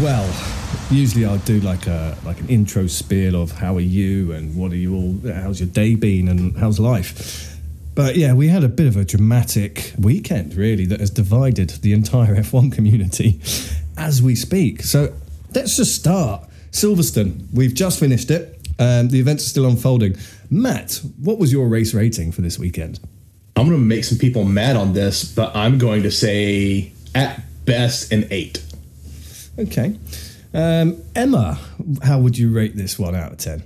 Well, usually I'll do like a like an intro spiel of how are you and what are you all how's your day been and how's life. But yeah, we had a bit of a dramatic weekend really that has divided the entire F1 community as we speak. So let's just start. Silverstone, we've just finished it. Um, the events are still unfolding. Matt, what was your race rating for this weekend? I'm going to make some people mad on this, but I'm going to say at best an eight. Okay. Um, Emma, how would you rate this one out of 10?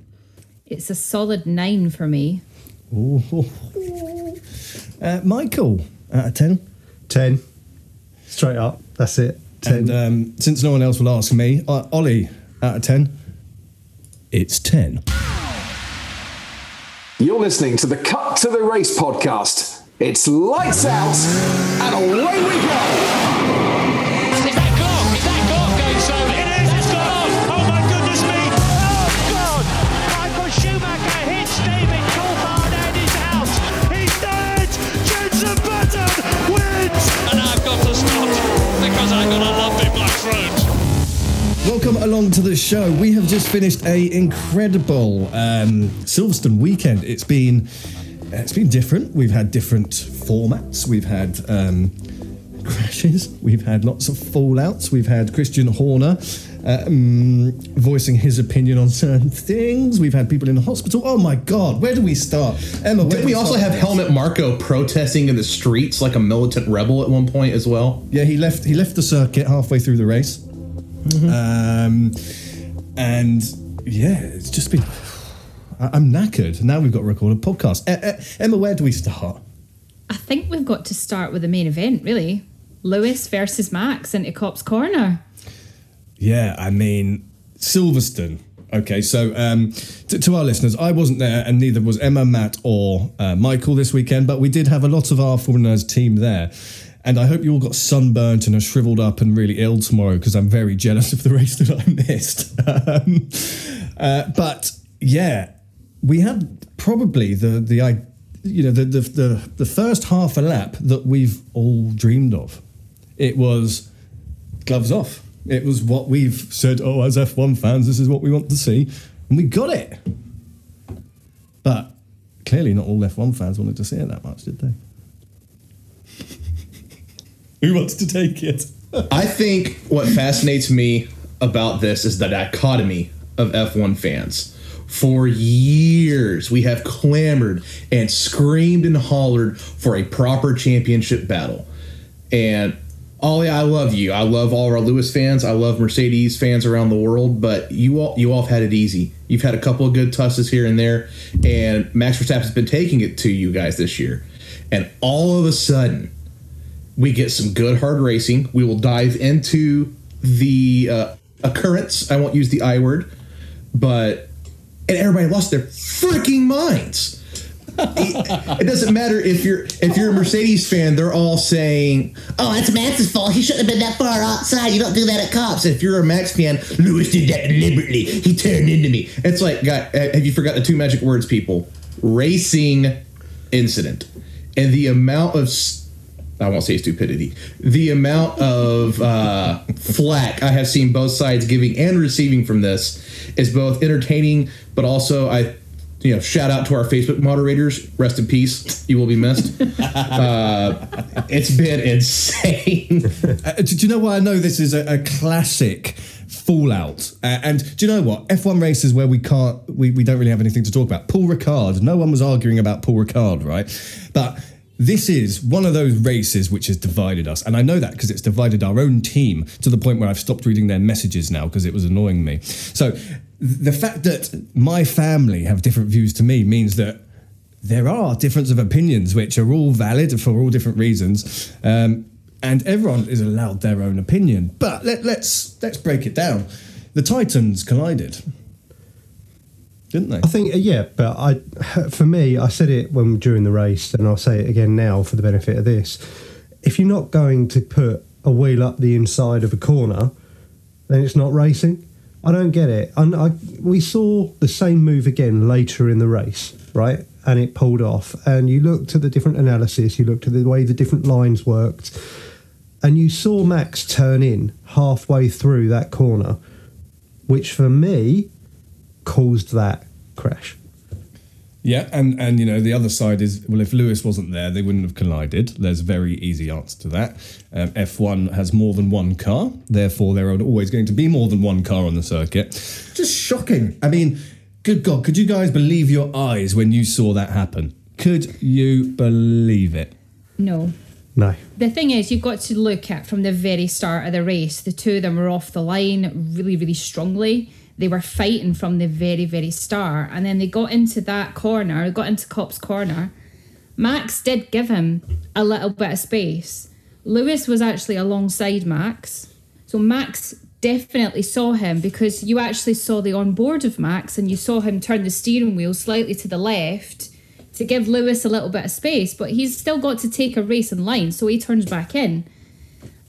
It's a solid nine for me. Ooh. Uh, Michael, out of 10? 10. Straight up. That's it. 10. And um, since no one else will ask me, uh, Ollie, out of 10? It's 10. You're listening to the Cut to the Race podcast. It's lights out and away we go. Because black throat. Welcome along to the show. We have just finished a incredible um, Silverstone weekend. It's been it's been different. We've had different formats. We've had um, crashes. We've had lots of fallouts. We've had Christian Horner um, voicing his opinion on certain things. We've had people in the hospital. Oh my God, where do we start? Emma, where Did do we also start? have Helmut Marko protesting in the streets like a militant rebel at one point as well? Yeah, he left. He left the circuit halfway through the race, um, and yeah, it's just been. I- I'm knackered. Now we've got to record a podcast. E- E- Emma, where do we start? I think we've got to start with the main event, really. Lewis versus Max into Copse Corner. Yeah, I mean Silverstone. Okay, so um, to, to our listeners, I wasn't there, and neither was Emma, Matt, or uh, Michael this weekend. But we did have a lot of our Formula team there, and I hope you all got sunburnt and are shriveled up and really ill tomorrow because I'm very jealous of the race that I missed. um, uh, but yeah, we had probably the the you know the, the the the first half a lap that we've all dreamed of. It was gloves off. It was what we've said. Oh, as F1 fans, this is what we want to see, and we got it. But clearly, not all F1 fans wanted to see it that much, did they? Who wants to take it? I think what fascinates me about this is the dichotomy of F1 fans. For years, we have clamored and screamed and hollered for a proper championship battle. And Ollie, I love you. I love all our Lewis fans. I love Mercedes fans around the world. But you all, you all have had it easy. You've had a couple of good tusses here and there, and Max Verstappen has been taking it to you guys this year. And all of a sudden, we get some good hard racing. We will dive into the uh, occurrence. I won't use the I word, but and everybody lost their freaking minds. It, doesn't matter if you're if you're a Mercedes fan. They're all saying, "Oh, that's Max's fault. He shouldn't have been that far outside. You don't do that at Copse." If you're a Max fan, Lewis did that deliberately. He turned into me. It's like, God, have you forgot the two magic words, people? Racing incident, and the amount of. I won't say stupidity. The amount of uh, flack I have seen both sides giving and receiving from this is both entertaining, but also I, you know, shout out to our Facebook moderators. Rest in peace. You will be missed. Uh, it's been insane. Uh, do, do you know why I know this is a, a classic fallout? Uh, and do you know what? F1 races where we can't, we, we don't really have anything to talk about. Paul Ricard. No one was arguing about Paul Ricard, right? But this is one of those races which has divided us. And I know that because it's divided our own team to the point where I've stopped reading their messages now because it was annoying me. So the fact that my family have different views to me means that there are difference of opinions which are all valid for all different reasons um, and everyone is allowed their own opinion but let, let's let's break it down the titans collided didn't they I think uh, yeah, but I, for me, I said it when during the race, and I'll say it again now for the benefit of this. If you're not going to put a wheel up the inside of a corner, then it's not racing. I don't get it. And I, we saw the same move again later in the race, right? And it pulled off. And you looked at the different analysis, you looked at the way the different lines worked, and you saw Max turn in halfway through that corner, which for me caused that crash. Yeah and and you know the other side is well if lewis wasn't there they wouldn't have collided there's a very easy answer to that um, f1 has more than one car therefore there are always going to be more than one car on the circuit just shocking i mean good god could you guys believe your eyes when you saw that happen could you believe it No. No. The thing is, you've got to look at from the very start of the race. The two of them were off the line really, really strongly. They were fighting from the very, very start. And then they got into that corner, got into Copse corner. Max did give him a little bit of space. Lewis was actually alongside Max. So Max definitely saw him because you actually saw the onboard of Max and you saw him turn the steering wheel slightly to the left to give Lewis a little bit of space, but he's still got to take a race in line, so he turns back in.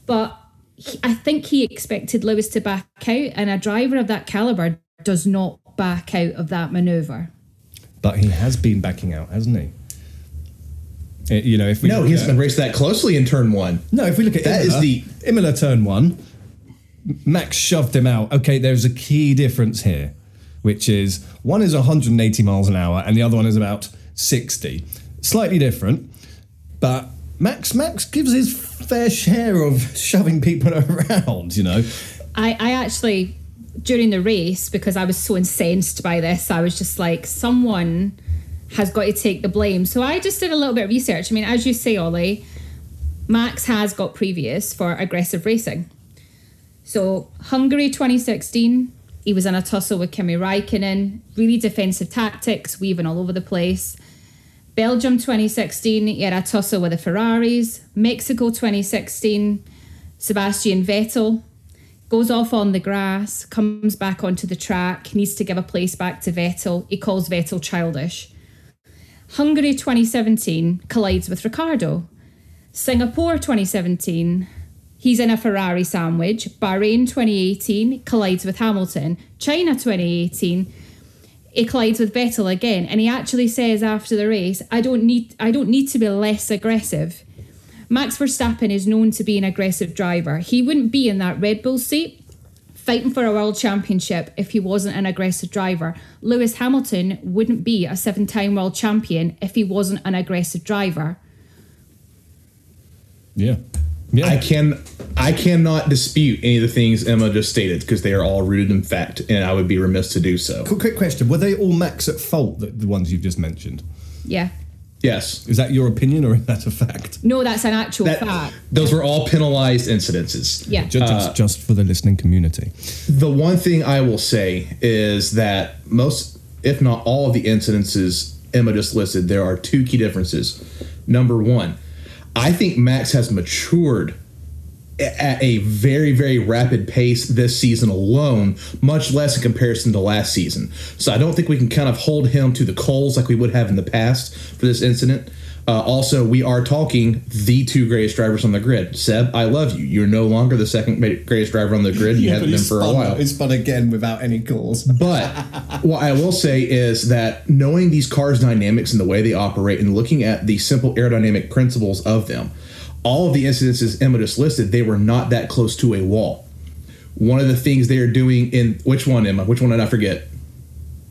But he, I think he expected Lewis to back out, and a driver of that caliber does not back out of that maneuver. But he has been backing out, hasn't he? Uh, You know, if we no, he hasn't been raced that closely in turn one. No, if we look at That Imola, is the- Imola turn one, Max shoved him out. Okay, there's a key difference here, which is one is 180 miles an hour and the other one is about 60. Slightly different, but Max Max gives his fair share of shoving people around. You know, I, I actually, during the race, because I was so incensed by this, I was just like, someone has got to take the blame. So I just did a little bit of research. I mean, as you say, Ollie, Max has got previous for aggressive racing. So Hungary 2016, he was in a tussle with Kimi Raikkonen, really defensive tactics, weaving all over the place. Belgium 2016, he had a tussle with the Ferraris. Mexico 2016, Sebastian Vettel goes off on the grass, comes back onto the track, needs to give a place back to Vettel. He calls Vettel childish. Hungary 2017 collides with Ricciardo. Singapore 2017, he's in a Ferrari sandwich. Bahrain 2018 collides with Hamilton. China 2018, he collides with Vettel again, and he actually says after the race, "I don't need, I don't need to be less aggressive." Max Verstappen is known to be an aggressive driver. He wouldn't be in that Red Bull seat fighting for a world championship if he wasn't an aggressive driver. Lewis Hamilton wouldn't be a seven time world champion if he wasn't an aggressive driver. yeah, yeah. I can I cannot dispute any of the things Emma just stated because they are all rooted in fact, and I would be remiss to do so. Quick, quick question: Were they all Max at fault? The, the ones you've just mentioned. Yeah. Yes, Is that your opinion or is that a fact? No, that's an actual that, fact. those were all penalized incidences. Yeah. Just, just, just for the listening community. The one thing I will say is that most, if not all, of the incidences Emma just listed, there are two key differences. Number one, I think Max has matured at a very, very rapid pace this season alone, much less in comparison to last season. So I don't think we can kind of hold him to the coals like we would have in the past for this incident. Uh, also, we are talking the two greatest drivers on the grid. Seb, I love you. You're no longer the second greatest driver on the grid. You haven't been for a while. It's fun again without any cause. But what I will say is that knowing these cars' dynamics and the way they operate and looking at the simple aerodynamic principles of them, all of the incidences Emma just listed, they were not that close to a wall. One of the things they are doing in which one, Emma? Which one did I forget?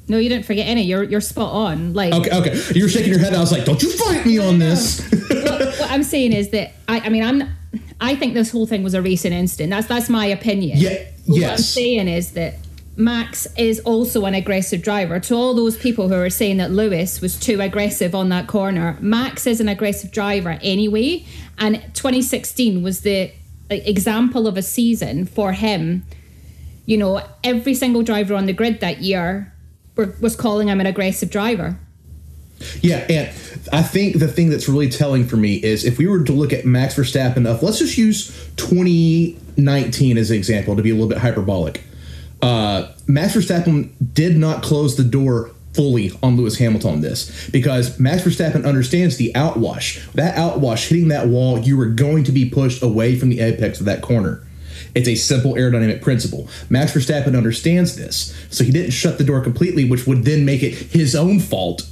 No, you didn't forget any. You're you're spot on. Like Okay, okay. You were shaking your head. I was like, "Don't you fight me on this." what, what I'm saying is that I, I mean I'm I think this whole thing was a racing incident. That's that's my opinion. Yeah, What I'm saying is that Max is also an aggressive driver. To all those people who are saying that Lewis was too aggressive on that corner, Max is an aggressive driver anyway. And 2016 was the example of a season for him. You know, every single driver on the grid that year was calling him an aggressive driver. Yeah, and I think the thing that's really telling for me is if we were to look at Max Verstappen of let's just use 2019 as an example to be a little bit hyperbolic. Uh, Max Verstappen did not close the door fully on Lewis Hamilton on this because Max Verstappen understands the outwash. That outwash hitting that wall, you were going to be pushed away from the apex of that corner. It's a simple aerodynamic principle. Max Verstappen understands this, so he didn't shut the door completely, which would then make it his own fault.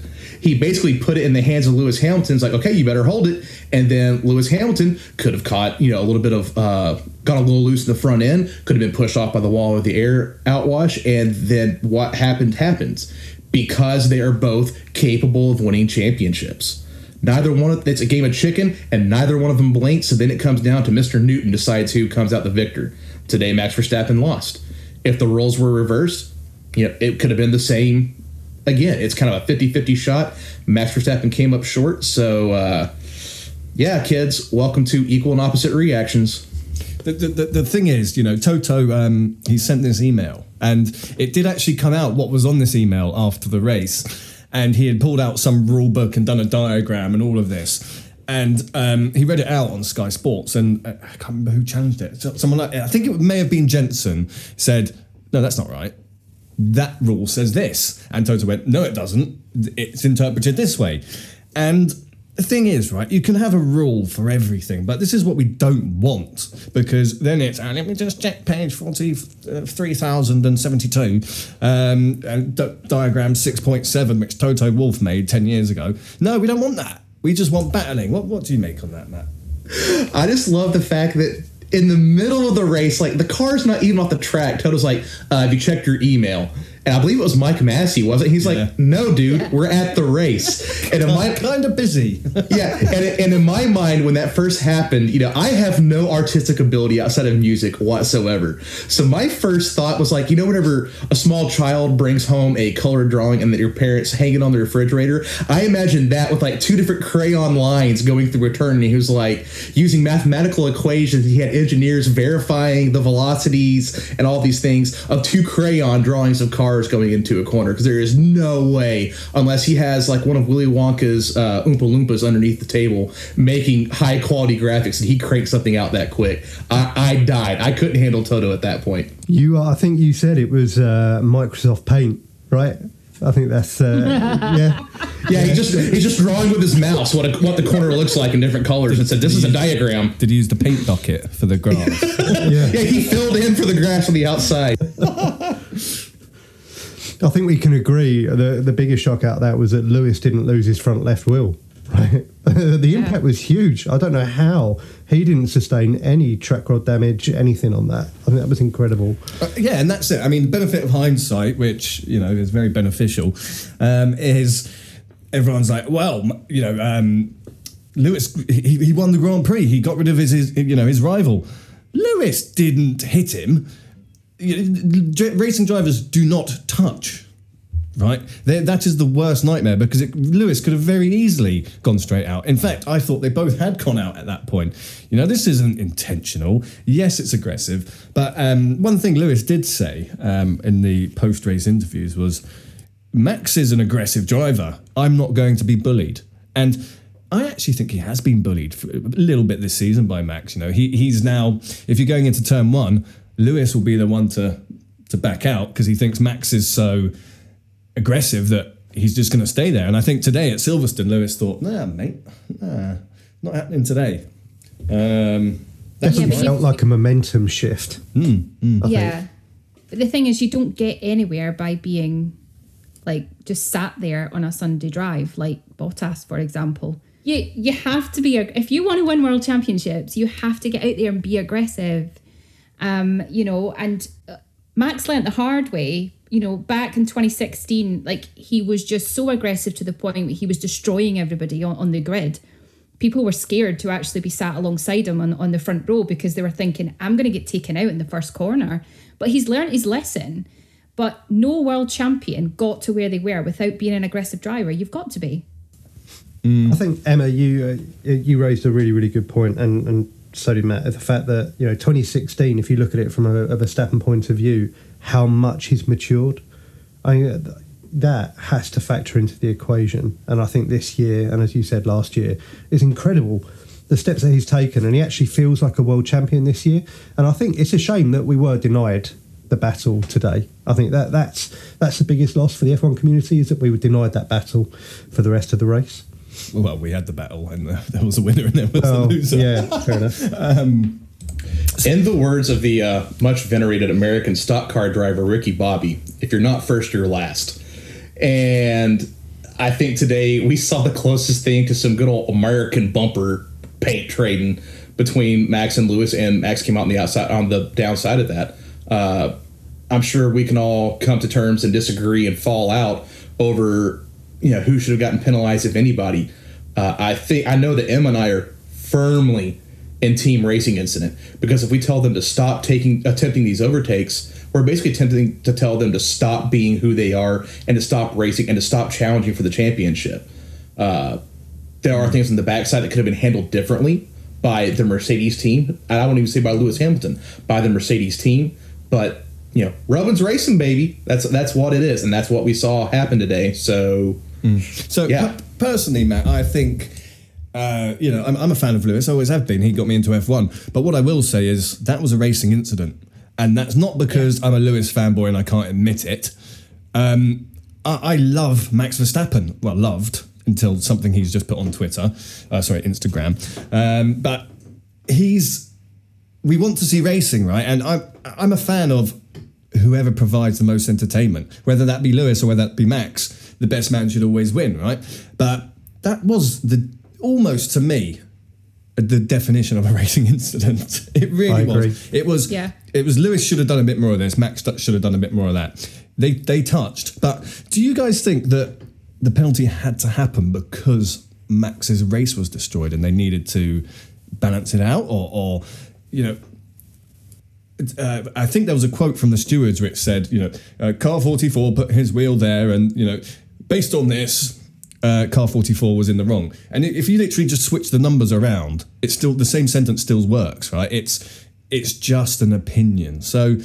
He basically put it in the hands of Lewis Hamilton's like, okay, you better hold it. And then Lewis Hamilton could have caught, you know, a little bit of, uh, got a little loose in the front end, could have been pushed off by the wall with the air outwash. And then what happened happens because they are both capable of winning championships. Neither one of it's a game of chicken, and neither one of them blinks. So then it comes down to Mr. Newton decides who comes out the victor. Today, Max Verstappen lost. If the roles were reversed, you know, it could have been the same. Again, it's kind of a 50-50 shot. Max Verstappen came up short. So, uh, yeah, kids, welcome to equal and opposite reactions. The, the, the, the thing is, you know, Toto, um, he sent this email, and it did actually come out what was on this email after the race. And he had pulled out some rule book and done a diagram and all of this. And um, he read it out on Sky Sports, and uh, I can't remember who challenged it. So- Someone like, I think it may have been Jenson, said, No, that's not right. That rule says this. And Toto went, No, it doesn't. It's interpreted this way. And the thing is, right, you can have a rule for everything, but this is what we don't want because then it's, uh, let me just check page 43,072 um, and di- diagram 6.7, which Toto Wolff made 10 years ago. No, we don't want that. We just want battling. What, what do you make on that, Matt? I just love the fact that in the middle of the race, like the car's not even off the track. Toto's like, uh, "Have you checked your email?" And I believe it was Mike Masi, wasn't? he? He's Yeah. like, "No, dude, we're at the race." And in my kind of busy. yeah, and, and in my mind, when that first happened, you know, I have no artistic ability outside of music whatsoever. So my first thought was like, you know, whenever a small child brings home a colored drawing and that your parents hang it on the refrigerator, I imagine that with like two different crayon lines going through eternity. Who's like using mathematical equations. He had engineers verifying the velocities and all these things of two crayon drawings of cars going into a corner because there is no way unless he has like one of Willy Wonka's uh, Oompa Loompas underneath the table making high quality graphics and he cranks something out that quick. I, I died. I couldn't handle Toto at that point. You, I think you said it was uh, Microsoft Paint, right? I think that's uh, yeah. Yeah, he just he's just drawing with his mouse what a, what the corner looks like in different colors and said this is a diagram. Did he use the paint bucket for the grass? Yeah. Yeah, he filled in for the grass on the outside. I think we can agree the the biggest shock out of that was that Lewis didn't lose his front left wheel. Right, the impact was huge. I don't know how he didn't sustain any track rod damage, anything on that. I think that was incredible. Uh, yeah, and that's it. I mean, the benefit of hindsight, which you know is very beneficial, um, is everyone's like, well, you know, um, Lewis he, he won the Grand Prix. He got rid of his, his you know his rival. Lewis didn't hit him. Racing drivers do not touch. Right, They- that is the worst nightmare because it, Lewis could have very easily gone straight out. In fact, I thought they both had gone out at that point. You know, this isn't intentional. Yes, it's aggressive, but um, one thing Lewis did say um, in the post-race interviews was, "Max is an aggressive driver. I'm not going to be bullied." And I actually think he has been bullied a little bit this season by Max. You know, he he's now if you're going into turn one, Lewis will be the one to to back out because he thinks Max is so aggressive that he's just going to stay there. And I think today at Silverstone, Lewis thought, "Nah, mate, nah, not happening today." Um, that's Definitely but you- felt like a momentum shift. I yeah. But the thing is, you don't get anywhere by being like just sat there on a Sunday drive, like Bottas, for example. You you have to be if you want to win world championships, you have to get out there and be aggressive. Um, you know, and uh, Max learnt the hard way. You know, back in 2016, like he was just so aggressive to the point where he was destroying everybody on, on the grid people were scared to actually be sat alongside him on, on the front row because they were thinking, I'm going to get taken out in the first corner. But he's learned his lesson. But no world champion got to where they were without being an aggressive driver. You've got to be. I think Emma, you uh, you raised a really really good point, and and so did Matt. The fact that you know 2016, if you look at it from a, a Verstappen point of view, how much he's matured. I th- that has to factor into the equation, and I think this year, and as you said last year, is incredible. The steps that he's taken, and he actually feels like a world champion this year. And I think it's a shame that we were denied the battle today. I think that that's that's the biggest loss for the F1 community is that we were denied that battle for the rest of the race. Well, we had the battle, and uh, there was a winner and there was Oh, a loser. yeah, fair enough. In the words of the uh, much venerated American stock car driver Ricky Bobby, if you're not first, you're last. And I think today we saw the closest thing to some good old American bumper paint trading between Max and Lewis, and Max came out on the outside on the downside of that. Uh, I'm sure we can all come to terms and disagree and fall out over you know who should have gotten penalized if anybody. Uh, I think I know that Emma and I are firmly in team racing incident because if we tell them to stop taking attempting these overtakes, we're basically attempting to tell them to stop being who they are and to stop racing and to stop challenging for the championship. Uh, there are things on the backside that could have been handled differently by the Mercedes team. I won't even say by Lewis Hamilton, by the Mercedes team. But you know, Rubbin's racing, baby. That's that's what it is, and that's what we saw happen today. So So Yeah. per- personally, Matt, I think uh, you know I'm, I'm a fan of Lewis. I always have been. He got me into F1. But what I will say is that was a racing incident, and that's not because I'm a Lewis fanboy and I can't admit it. Um, I, I love Max Verstappen. Well, loved until something he's just put on Twitter. Uh, sorry, Instagram. Um, but he's we want to see racing, right? And I'm I'm a fan of whoever provides the most entertainment, whether that be Lewis or whether that be Max. The best man should always win, right? But that was the almost to me the definition of a racing incident. It really I agree. was. It was. Yeah. It was. Lewis should have done a bit more of this. Max should have done a bit more of that. They they touched. But do you guys think that the penalty had to happen because Max's race was destroyed and they needed to balance it out, or, or you know, uh, I think there was a quote from the stewards which said, you know, uh, car 44 put his wheel there, and you know, based on this, uh, car 44 was in the wrong. And if you literally just switch the numbers around, it's still the same sentence still works, right? It's it's just an opinion. So,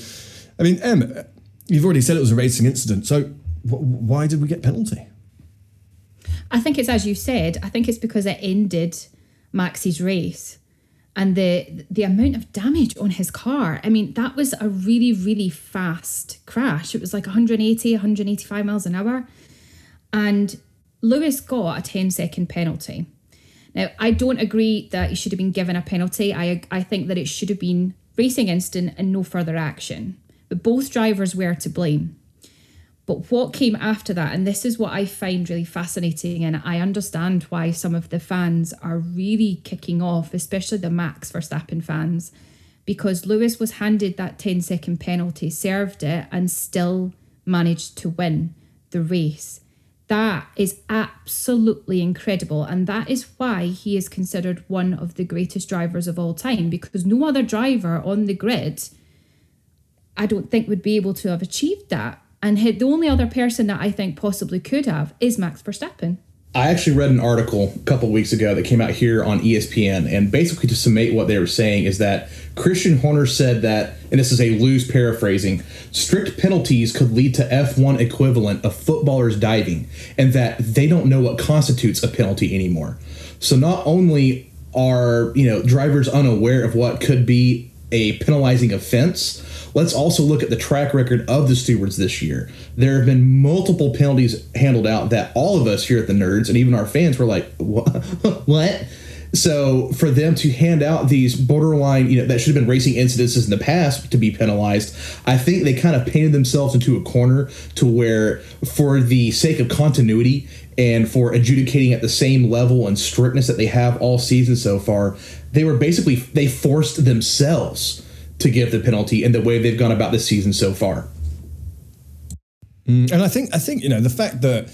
I mean, Em, you've already said it was a racing incident. So, wh- why did we get penalty? I think it's as you said. I think it's because it ended Max's race and the the amount of damage on his car. I mean, that was a really really fast crash. It was like 180, 185 miles an hour, and Lewis got a 10 second penalty. Now, I don't agree that he should have been given a penalty. I I think that it should have been racing instant and no further action. But both drivers were to blame. But what came after that, and this is what I find really fascinating, and I understand why some of the fans are really kicking off, especially the Max Verstappen fans, because Lewis was handed that 10 second penalty, served it, and still managed to win the race. That is absolutely incredible. And that is why he is considered one of the greatest drivers of all time, because no other driver on the grid I don't think would be able to have achieved that. And the only other person that I think possibly could have is Max Verstappen. I actually read an article a couple weeks ago that came out here on ESPN, and basically to summate what they were saying is that Christian Horner said that, and this is a loose paraphrasing, strict penalties could lead to F1 equivalent of footballers diving, and that they don't know what constitutes a penalty anymore. So not only are you know drivers unaware of what could be a penalizing offense, let's also look at the track record of the stewards this year. There have been multiple penalties handled out that all of us here at the Nerds and even our fans were like, "What?" what? So for them to hand out these borderline, you know, that should have been racing incidences in the past to be penalized, I think they kind of painted themselves into a corner to where, for the sake of continuity and for adjudicating at the same level and strictness that they have all season so far, they were basically they forced themselves to give the penalty in the way they've gone about this season so far. Mm, and I think I think you know the fact that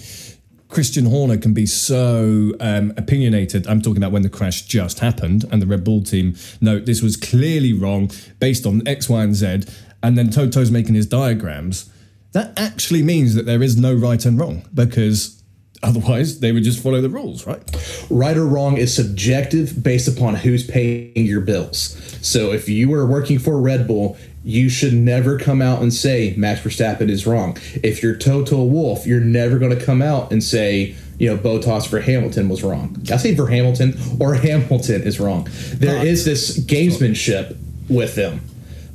Christian Horner can be so um, opinionated. I'm talking about when the crash just happened, and the Red Bull team no, this was clearly wrong based on X, Y, and Z, and then Toto's making his diagrams. That actually means that there is no right and wrong because otherwise they would just follow the rules, right? right or wrong is subjective based upon who's paying your bills. So if you are working for Red Bull, you should never come out and say Max Verstappen is wrong. If you're Toto Wolff, you're never going to come out and say, you know, Bottas for Hamilton was wrong. I say for Hamilton or Hamilton is wrong. There is this gamesmanship with them.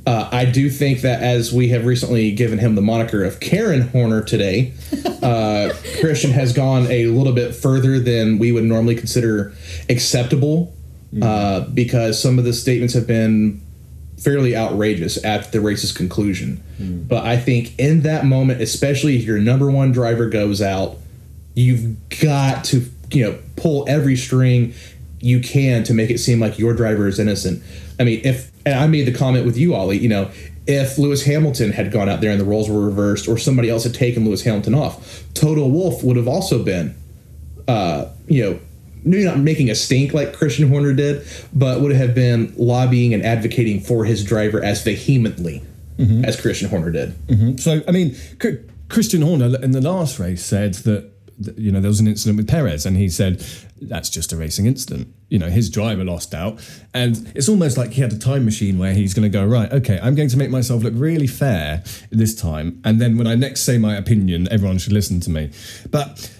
Uh, I do think that as we have recently given him the moniker of Karen Horner today, uh, Christian has gone a little bit further than we would normally consider acceptable uh, because some of the statements have been fairly outrageous at the race's conclusion. But I think in that moment, especially if your number one driver goes out, you've got to you know pull every string you can to make it seem like your driver is innocent. I mean, if I made the comment with you, Ollie, you know, if Lewis Hamilton had gone out there and the roles were reversed, or somebody else had taken Lewis Hamilton off, Toto Wolff would have also been, uh, you know, maybe not making a stink like Christian Horner did, but would have been lobbying and advocating for his driver as vehemently mm-hmm. as Christian Horner did. Mm-hmm. So, I mean, Christian Horner in the last race said that, that, you know, there was an incident with Perez, and he said, that's just a racing incident. You know, his driver lost out. And it's almost like he had a time machine where he's going to go, right, okay, I'm going to make myself look really fair this time. And then when I next say my opinion, everyone should listen to me. But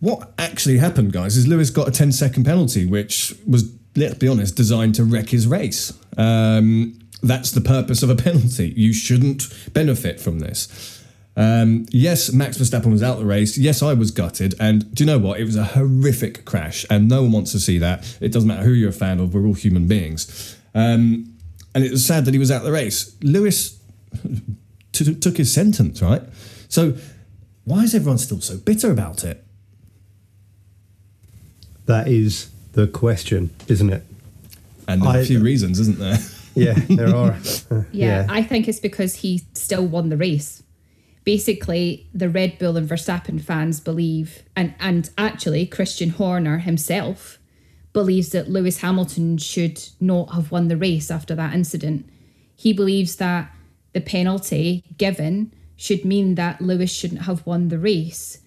what actually happened, guys, is Lewis got a 10 second penalty, which was, let's be honest, designed to wreck his race. Um, that's the purpose of a penalty. You shouldn't benefit from this. Um, yes, Max Verstappen was out the race. Yes, I was gutted. And do you know what? It was a horrific crash, and no one wants to see that. It doesn't matter who you're a fan of, we're all human beings. Um, and it was sad that he was out the race. Lewis t- took his sentence, right? So, why is everyone still so bitter about it? That is the question, isn't it? And there are I- a few reasons, isn't there? Yeah, there are. Uh, Yeah, I think it's because he still won the race. Basically, the Red Bull and Verstappen fans believe, and, and actually, Christian Horner himself believes that Lewis Hamilton should not have won the race after that incident. He believes that the penalty given should mean that Lewis shouldn't have won the race.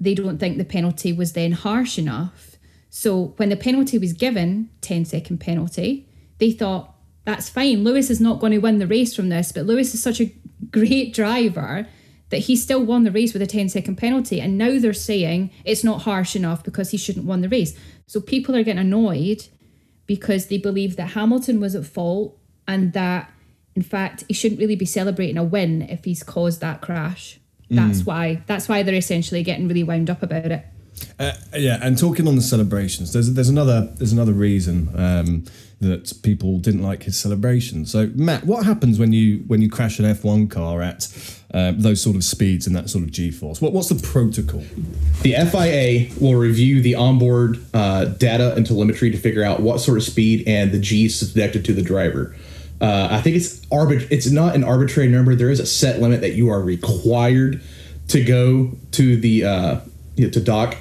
They don't think the penalty was then harsh enough. So when the penalty was given, 10 second penalty, they thought, that's fine. Lewis is not going to win the race from this, but Lewis is such a great driver that he still won the race with a 10 second penalty. And now they're saying it's not harsh enough because he shouldn't won the race. So people are getting annoyed because they believe that Hamilton was at fault and that, in fact, he shouldn't really be celebrating a win if he's caused that crash. Mm. That's why. That's why they're essentially getting really wound up about it. Uh, yeah, and talking on the celebrations, there's there's another there's another reason um, that people didn't like his celebration. So Matt, what happens when you when you crash an F1 car at uh, those sort of speeds and that sort of G-force? What what's the protocol? The FIA will review the onboard uh, data and telemetry to figure out what sort of speed and the G subjected to the driver. Uh, I think it's arbit- It's not an arbitrary number. There is a set limit that you are required to go to the uh, you know, to dock.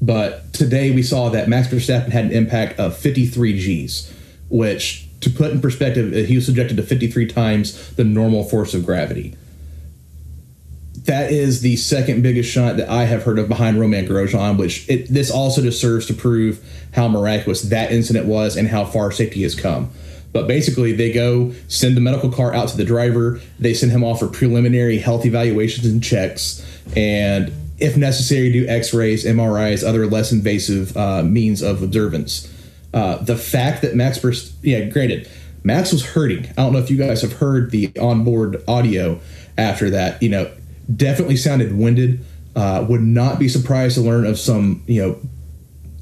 But today we saw that Max Verstappen had an impact of 53 Gs, which, to put in perspective, he was subjected to 53 times the normal force of gravity that is the second biggest shot that I have heard of behind Romain Grosjean, which it, this also just serves to prove how miraculous that incident was and how far safety has come. But basically, they go send the medical car out to the driver. They send him off for preliminary health evaluations and checks, and if necessary, do X-rays, MRIs, other less invasive uh, means of observance. Uh, the fact that Max, Verst- yeah, granted, Max was hurting. I don't know if you guys have heard the onboard audio after that. You know, definitely sounded winded. Uh, would not be surprised to learn of some, you know,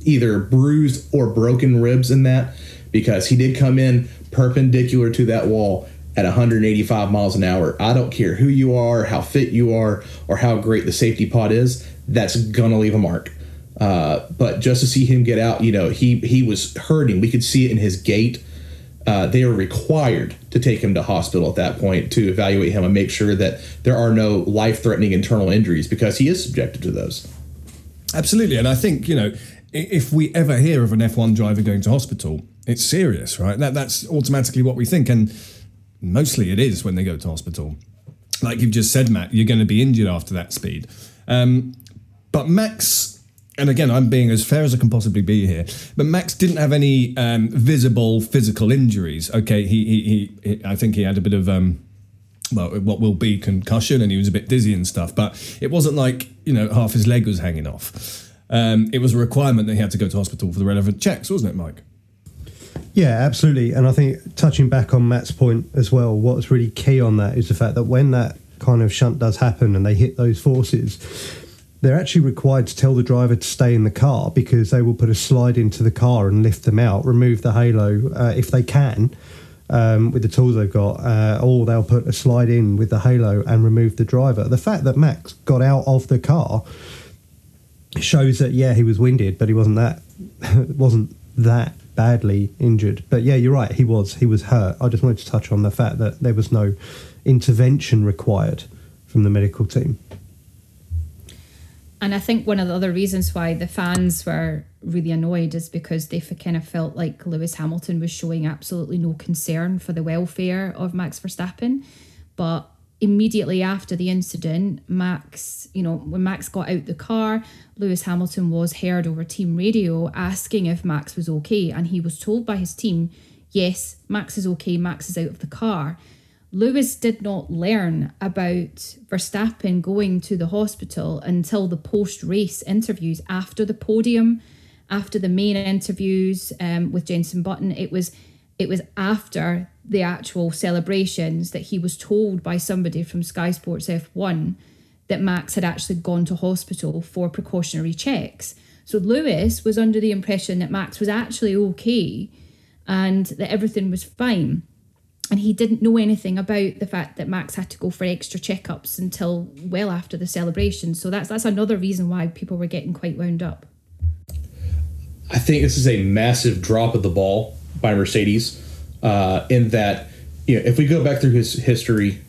either bruised or broken ribs in that because he did come in perpendicular to that wall at 185 miles an hour. I don't care who you are, how fit you are, or how great the safety pod is. That's gonna leave a mark. Uh, but just to see him get out, you know, he he was hurting. We could see it in his gait. Uh, they were required to take him to hospital at that point to evaluate him and make sure that there are no life-threatening internal injuries because he is subjected to those. Absolutely, and I think you know if we ever hear of an F1 driver going to hospital, it's serious, right? That that's automatically what we think, and mostly it is when they go to hospital. Like you've just said, Matt, you're going to be injured after that speed. Um, but Max, and again, I'm being as fair as I can possibly be here, but Max didn't have any um, visible physical injuries. Okay, he, he, he, I think he had a bit of. Um, well, what will be concussion, and he was a bit dizzy and stuff. But it wasn't like you know half his leg was hanging off. Um, it was a requirement that he had to go to hospital for the relevant checks, wasn't it, Mike? Yeah, absolutely. And I think touching back on Matt's point as well, what's really key on that is the fact that when that kind of shunt does happen and they hit those forces, they're actually required to tell the driver to stay in the car because they will put a slide into the car and lift them out, remove the halo uh, if they can. Um, with the tools they've got, uh, or they'll put a slide in with the halo and remove the driver. The fact that Max got out of the car shows that yeah, he was winded, but he wasn't that wasn't that badly injured. But yeah, you're right. He was he was hurt. I just wanted to touch on the fact that there was no intervention required from the medical team. And I think one of the other reasons why the fans were really annoyed is because they kind of felt like Lewis Hamilton was showing absolutely no concern for the welfare of Max Verstappen. But immediately after the incident, Max, you know, when Max got out the car, Lewis Hamilton was heard over team radio asking if Max was okay. And he was told by his team, yes, Max is okay, Max is out of the car. Lewis did not learn about Verstappen going to the hospital until the post race interviews after the podium, after the main interviews um, with Jenson Button. It was it was after the actual celebrations that he was told by somebody from Sky Sports F1 that Max had actually gone to hospital for precautionary checks. So Lewis was under the impression that Max was actually okay and that everything was fine and he didn't know anything about the fact that Max had to go for extra checkups until well after the celebration. So that's that's another reason why people were getting quite wound up. I think this is a massive drop of the ball by Mercedes, uh, in that you know if we go back through his history,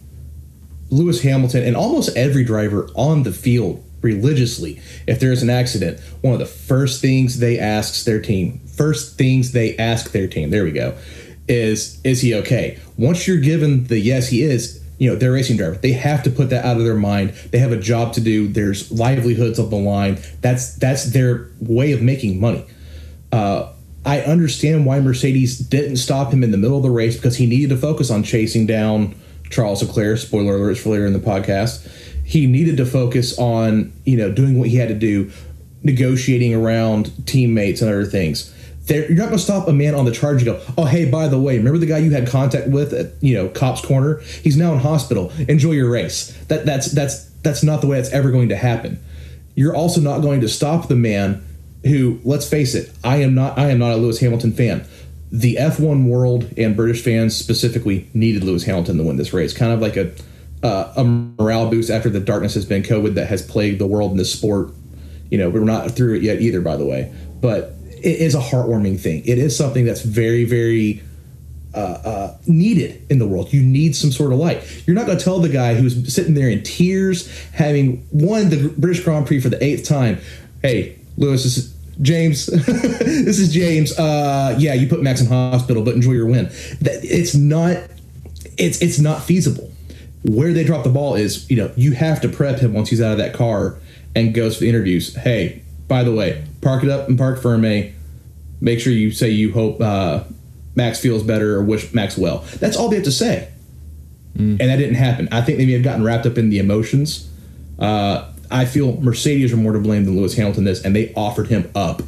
Lewis Hamilton and almost every driver on the field religiously, if there's an accident, one of the first things they ask their team, first things they ask their team, there we go, is is he okay? Once you're given the yes, he is, you know, they're racing driver. They have to put that out of their mind. They have a job to do. There's livelihoods on the line. That's that's their way of making money. Uh, I understand why Mercedes didn't stop him in the middle of the race because he needed to focus on chasing down Charles Leclerc. Spoiler alerts for later in the podcast. He needed to focus on you know doing what he had to do, negotiating around teammates and other things you're not going to stop a man on the charge and go, oh, hey, by the way, remember the guy you had contact with at you know Copse Corner? He's now in hospital. Enjoy your race. That that's that's that's not the way it's ever going to happen. You're also not going to stop the man who, let's face it, I am not I am not a Lewis Hamilton fan. The F1 world and British fans specifically needed Lewis Hamilton to win this race. Kind of like a uh, a morale boost after the darkness has been COVID that has plagued the world in this sport. You know, we're not through it yet either, by the way. But it is a heartwarming thing. It is something that's very, very uh, uh, needed in the world. You need some sort of light. You're not going to tell the guy who's sitting there in tears, having won the British Grand Prix for the eighth time, "Hey, Lewis, this is James. this is James. Uh, yeah, you put Max in hospital, but enjoy your win." It's not. It's it's not feasible. Where they drop the ball is, you know, you have to prep him once he's out of that car and goes for the interviews. Hey, by the way, park it up and parc fermé. Make sure you say you hope uh, Max feels better or wish Max well. That's all they have to say. And that didn't happen. I think they may have gotten wrapped up in the emotions. Uh, I feel Mercedes are more to blame than Lewis Hamilton this, and they offered him up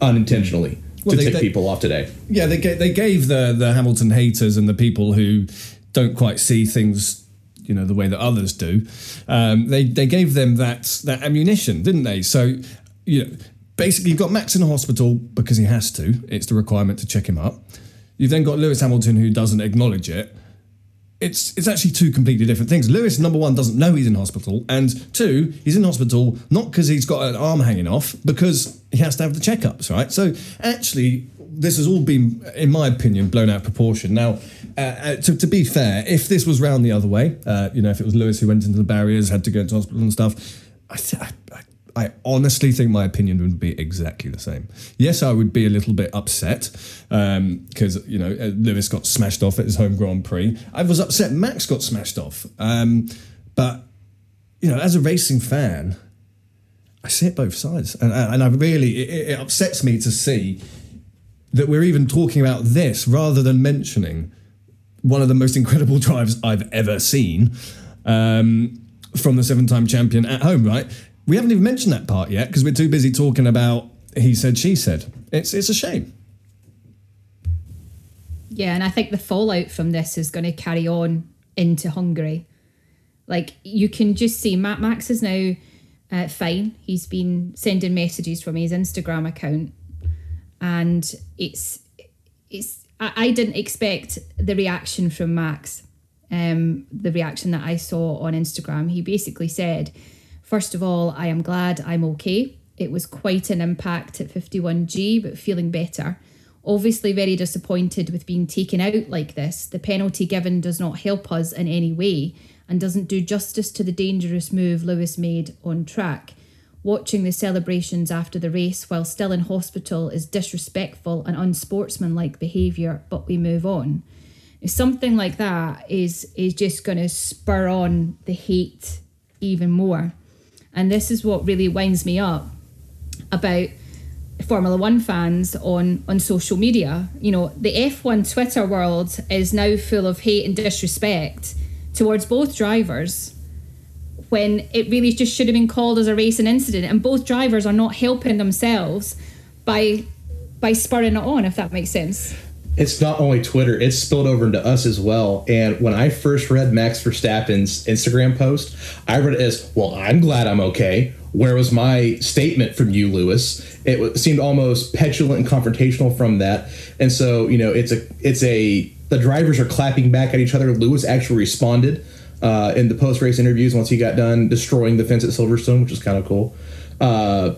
unintentionally Well, to they- take they- people off today. Yeah, they gave, they gave the the Hamilton haters and the people who don't quite see things, you know, the way that others do. Um, they they gave them that that ammunition, didn't they? So, you know, basically, you've got Max in a hospital because he has to. It's the requirement to check him up. You've then got Lewis Hamilton who doesn't acknowledge it. It's it's actually two completely different things. Lewis, number one, doesn't know he's in hospital, and two, he's in hospital not because he's got an arm hanging off, because he has to have the checkups, right? So actually, this has all been, in my opinion, blown out of proportion. Now, uh, uh, to, to be fair, if this was round the other way, uh, you know, if it was Lewis who went into the barriers, had to go into hospital and stuff, I, th- I, I I honestly think my opinion would be exactly the same. Yes, I would be a little bit upset because you know uh, Lewis got smashed off at his home Grand Prix. I was upset Max got smashed off, um, but you know, as a racing fan, I see it both sides, and, and I really it, it upsets me to see that we're even talking about this rather than mentioning one of the most incredible drives I've ever seen um, from the seven-time champion at home. Right? We haven't even mentioned that part yet because we're too busy talking about he said, she said. It's it's a shame. Yeah, and I think the fallout from this is going to carry on into Hungary. Like you can just see Matt Max is now uh, fine. He's been sending messages from his Instagram account, and it's it's. I, I didn't expect the reaction from Max. Um, the reaction that I saw on Instagram, he basically said, First of all, I am glad I'm okay. It was quite an impact at 51G, but feeling better. Obviously, very disappointed with being taken out like this. The penalty given does not help us in any way and doesn't do justice to the dangerous move Lewis made on track. Watching the celebrations after the race while still in hospital is disrespectful and unsportsmanlike behaviour, but we move on. Something like that is is just going to spur on the hate even more. And this is what really winds me up about Formula One fans on, on social media. You know, the F1 Twitter world is now full of hate and disrespect towards both drivers when it really just should have been called as a racing incident. And both drivers are not helping themselves by by spurring it on, if that makes sense. It's not only Twitter, it's spilled over into us as well. And when I first read Max Verstappen's Instagram post, I read it as, well, I'm glad I'm okay. Where was my statement from you, Lewis? It seemed almost petulant and confrontational from that. And so, you know, it's a, it's a, the drivers are clapping back at each other. Lewis actually responded uh, in the post race interviews once he got done destroying the fence at Silverstone, which is kind of cool. Uh,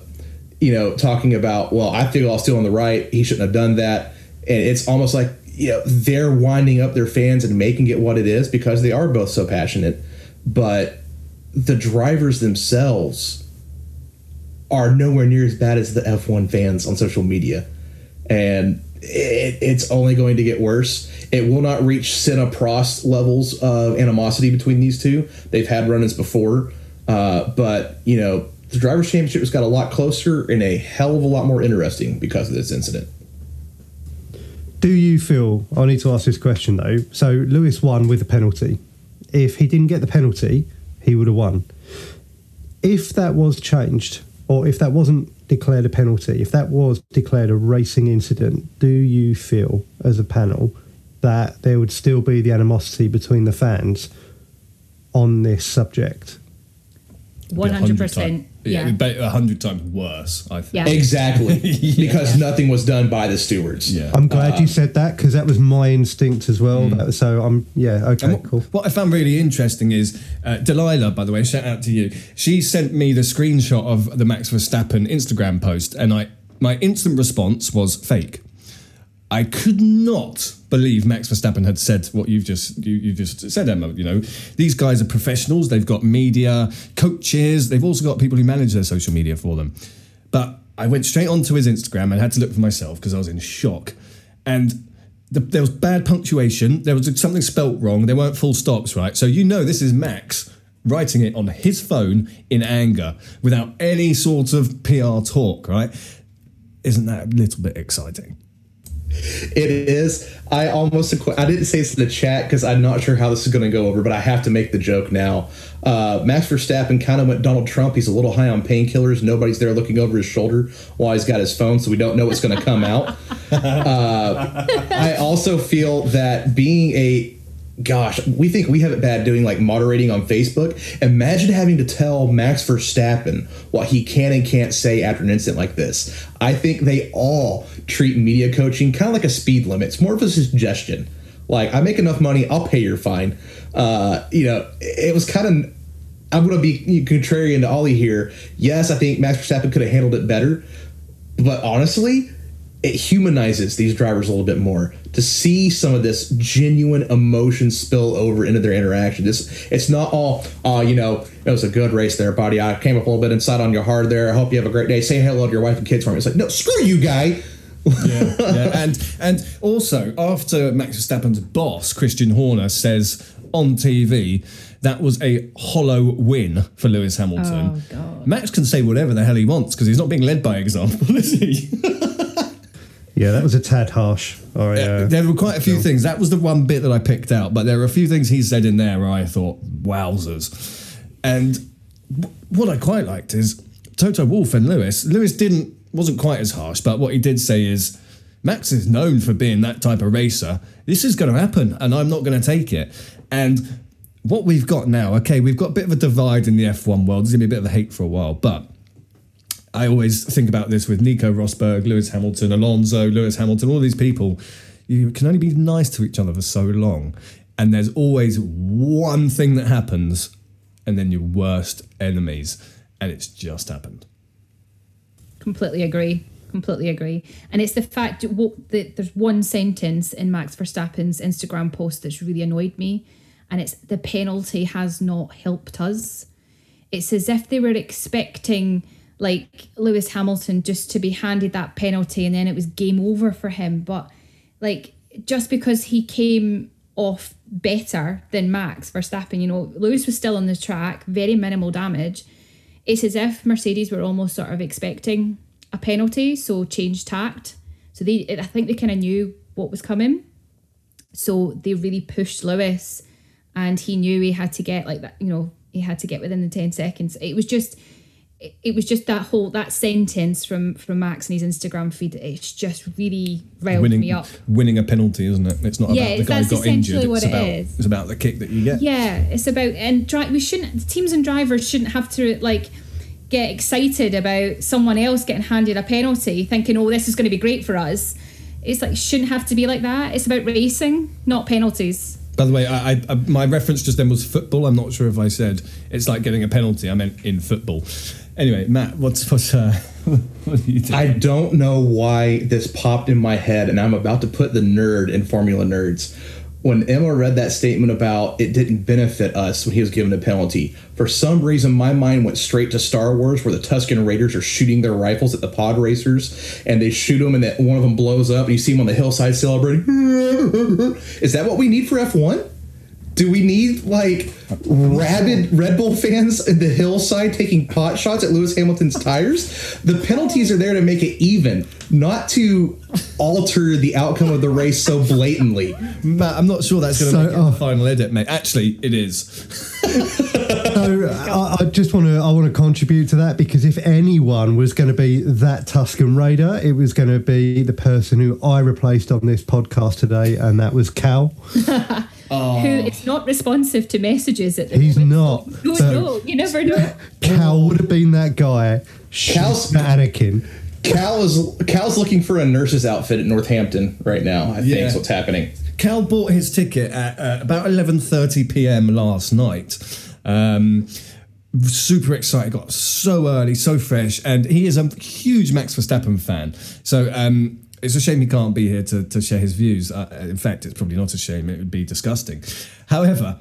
you know, talking about, well, I feel I was still on the right. He shouldn't have done that. And it's almost like, you know, they're winding up their fans and making it what it is because they are both so passionate. But the drivers themselves are nowhere near as bad as the F1 fans on social media. And it, it's only going to get worse. It will not reach Senna Prost levels of animosity between these two. They've had run ins before. Uh, but, you know, the Drivers' Championship has got a lot closer and a hell of a lot more interesting because of this incident. Do you feel? I need to ask this question though. So Lewis won with a penalty. If he didn't get the penalty, he would have won. If that was changed, or if that wasn't declared a penalty, if that was declared a racing incident, do you feel, as a panel, that there would still be the animosity between the fans on this subject? One hundred percent. Yeah, Yeah. a hundred times worse. I think. Yeah. Exactly. Because nothing was done by the stewards. Yeah. I'm glad you said that because that was my instinct as well. That- So I'm yeah okay what, cool. what I found really interesting is uh, Delilah, by the way, shout out to you. She sent me the screenshot of the Max Verstappen Instagram post, and I my instant response was fake. I could not believe Max Verstappen had said what you've just you, you just said, Emma. You know, these guys are professionals. They've got media, coaches. They've also got people who manage their social media for them. But I went straight onto his Instagram and had to look for myself because I was in shock. And the, there was bad punctuation. There was something spelt wrong. There weren't full stops, right? So you know this is Max writing it on his phone in anger without any sort of PR talk, right? Isn't that a little bit exciting? It is. I almost I didn't say this in the chat because I'm not sure how this is going to go over, but I have to make the joke now. Uh, Max Verstappen kind of went Donald Trump. He's a little high on painkillers. Nobody's there looking over his shoulder while he's got his phone, so we don't know what's going to come out. Uh, I also feel that being a gosh, we think we have it bad doing like moderating on Facebook. Imagine having to tell Max Verstappen what he can and can't say after an incident like this. I think they all treat media coaching kind of like a speed limit. It's more of a suggestion. Like, I make enough money, I'll pay your fine. Uh, you know, it was kind of. I'm going to be contrarian to Ollie here. Yes, I think Max Verstappen could have handled it better, but honestly, it humanizes these drivers a little bit more to see some of this genuine emotion spill over into their interaction. This it's not all, uh, you know, it was a good race there, buddy. I came up a little bit inside on your hard there. I hope you have a great day. Say hello to your wife and kids for me. It's like, no, screw you, guy. yeah, yeah, and and also after Max Verstappen's boss Christian Horner says on TV that was a hollow win for Lewis Hamilton. Oh, Max can say whatever the hell he wants because he's not being led by example, is he? Yeah, that was a tad harsh. I, uh, there were quite a few things. That was the one bit that I picked out, but there were a few things he said in there where I thought, wowzers. And w- what I quite liked is Toto Wolff and Lewis. Lewis didn't wasn't quite as harsh, but what he did say is Max is known for being that type of racer. This is going to happen, and I'm not going to take it. And what we've got now, okay, we've got a bit of a divide in the F1 world. There's going to be a bit of a hate for a while, but I always think about this with Nico Rosberg, Lewis Hamilton, Alonso, Lewis Hamilton, all these people. You can only be nice to each other for so long. And there's always one thing that happens, and then your worst enemies. And it's just happened. Completely agree. Completely agree. And it's the fact that there's one sentence in Max Verstappen's Instagram post that's really annoyed me. And it's the penalty has not helped us. It's as if they were expecting like Lewis Hamilton just to be handed that penalty and then it was game over for him. But like just because he came off better than Max Verstappen, you know, Lewis was still on the track, very minimal damage. It's as if Mercedes were almost sort of expecting a penalty, so changed tact. So they, I think they kind of knew what was coming. So they really pushed Lewis, and he knew he had to get like that. You know, he had to get within the ten seconds. It was just it was just that whole that sentence from from Max and his Instagram feed. It's just really riled winning, me up. Winning a penalty, isn't it? It's not Yeah, about the guy who got injured. what it's it about is. it's about the kick that you get. Yeah, it's about and dri- we shouldn't teams and drivers shouldn't have to like get excited about someone else getting handed a penalty, thinking, "Oh, this is going to be great for us." It's like shouldn't have to be like that. It's about racing, not penalties. By the way, I, I, I, my reference just then was football. I'm not sure if I said it's like getting a penalty. I meant in football. Anyway, Matt, what's what's uh, what you? I don't know why this popped in my head, and I'm about to put the nerd in Formula Nerds. When Emma read that statement about it didn't benefit us when he was given a penalty, for some reason my mind went straight to Star Wars, where the Tusken Raiders are shooting their rifles at the pod racers, and they shoot them, and that one of them blows up, and you see them on the hillside celebrating. Is that what we need for F1? Do we need like rabid Red Bull fans in the hillside taking pot shots at Lewis Hamilton's tires? The penalties are there to make it even, not to alter the outcome of the race so blatantly. Matt, I'm not sure that's going to So, make it oh. the final edit, mate. Actually, it is. so I, I just want to I want to contribute to that because if anyone was going to be that Tusken Raider, it was going to be the person who I replaced on this podcast today, and that was Cal. Who is not responsive to messages at the He's moment. not. You So- don't know. You never know. Cal would have been that guy. Cal's- shooting at Anakin. Cal is Cal's looking for a nurse's outfit at Northampton right now. I think Yeah. is what's happening. Cal bought his ticket at uh, about 11:30 p.m. last night. Um, super excited, got so early, so fresh, and he is a huge Max Verstappen fan. So um, it's a shame he can't be here to, to share his views. Uh, in fact, it's probably not a shame; it would be disgusting. However,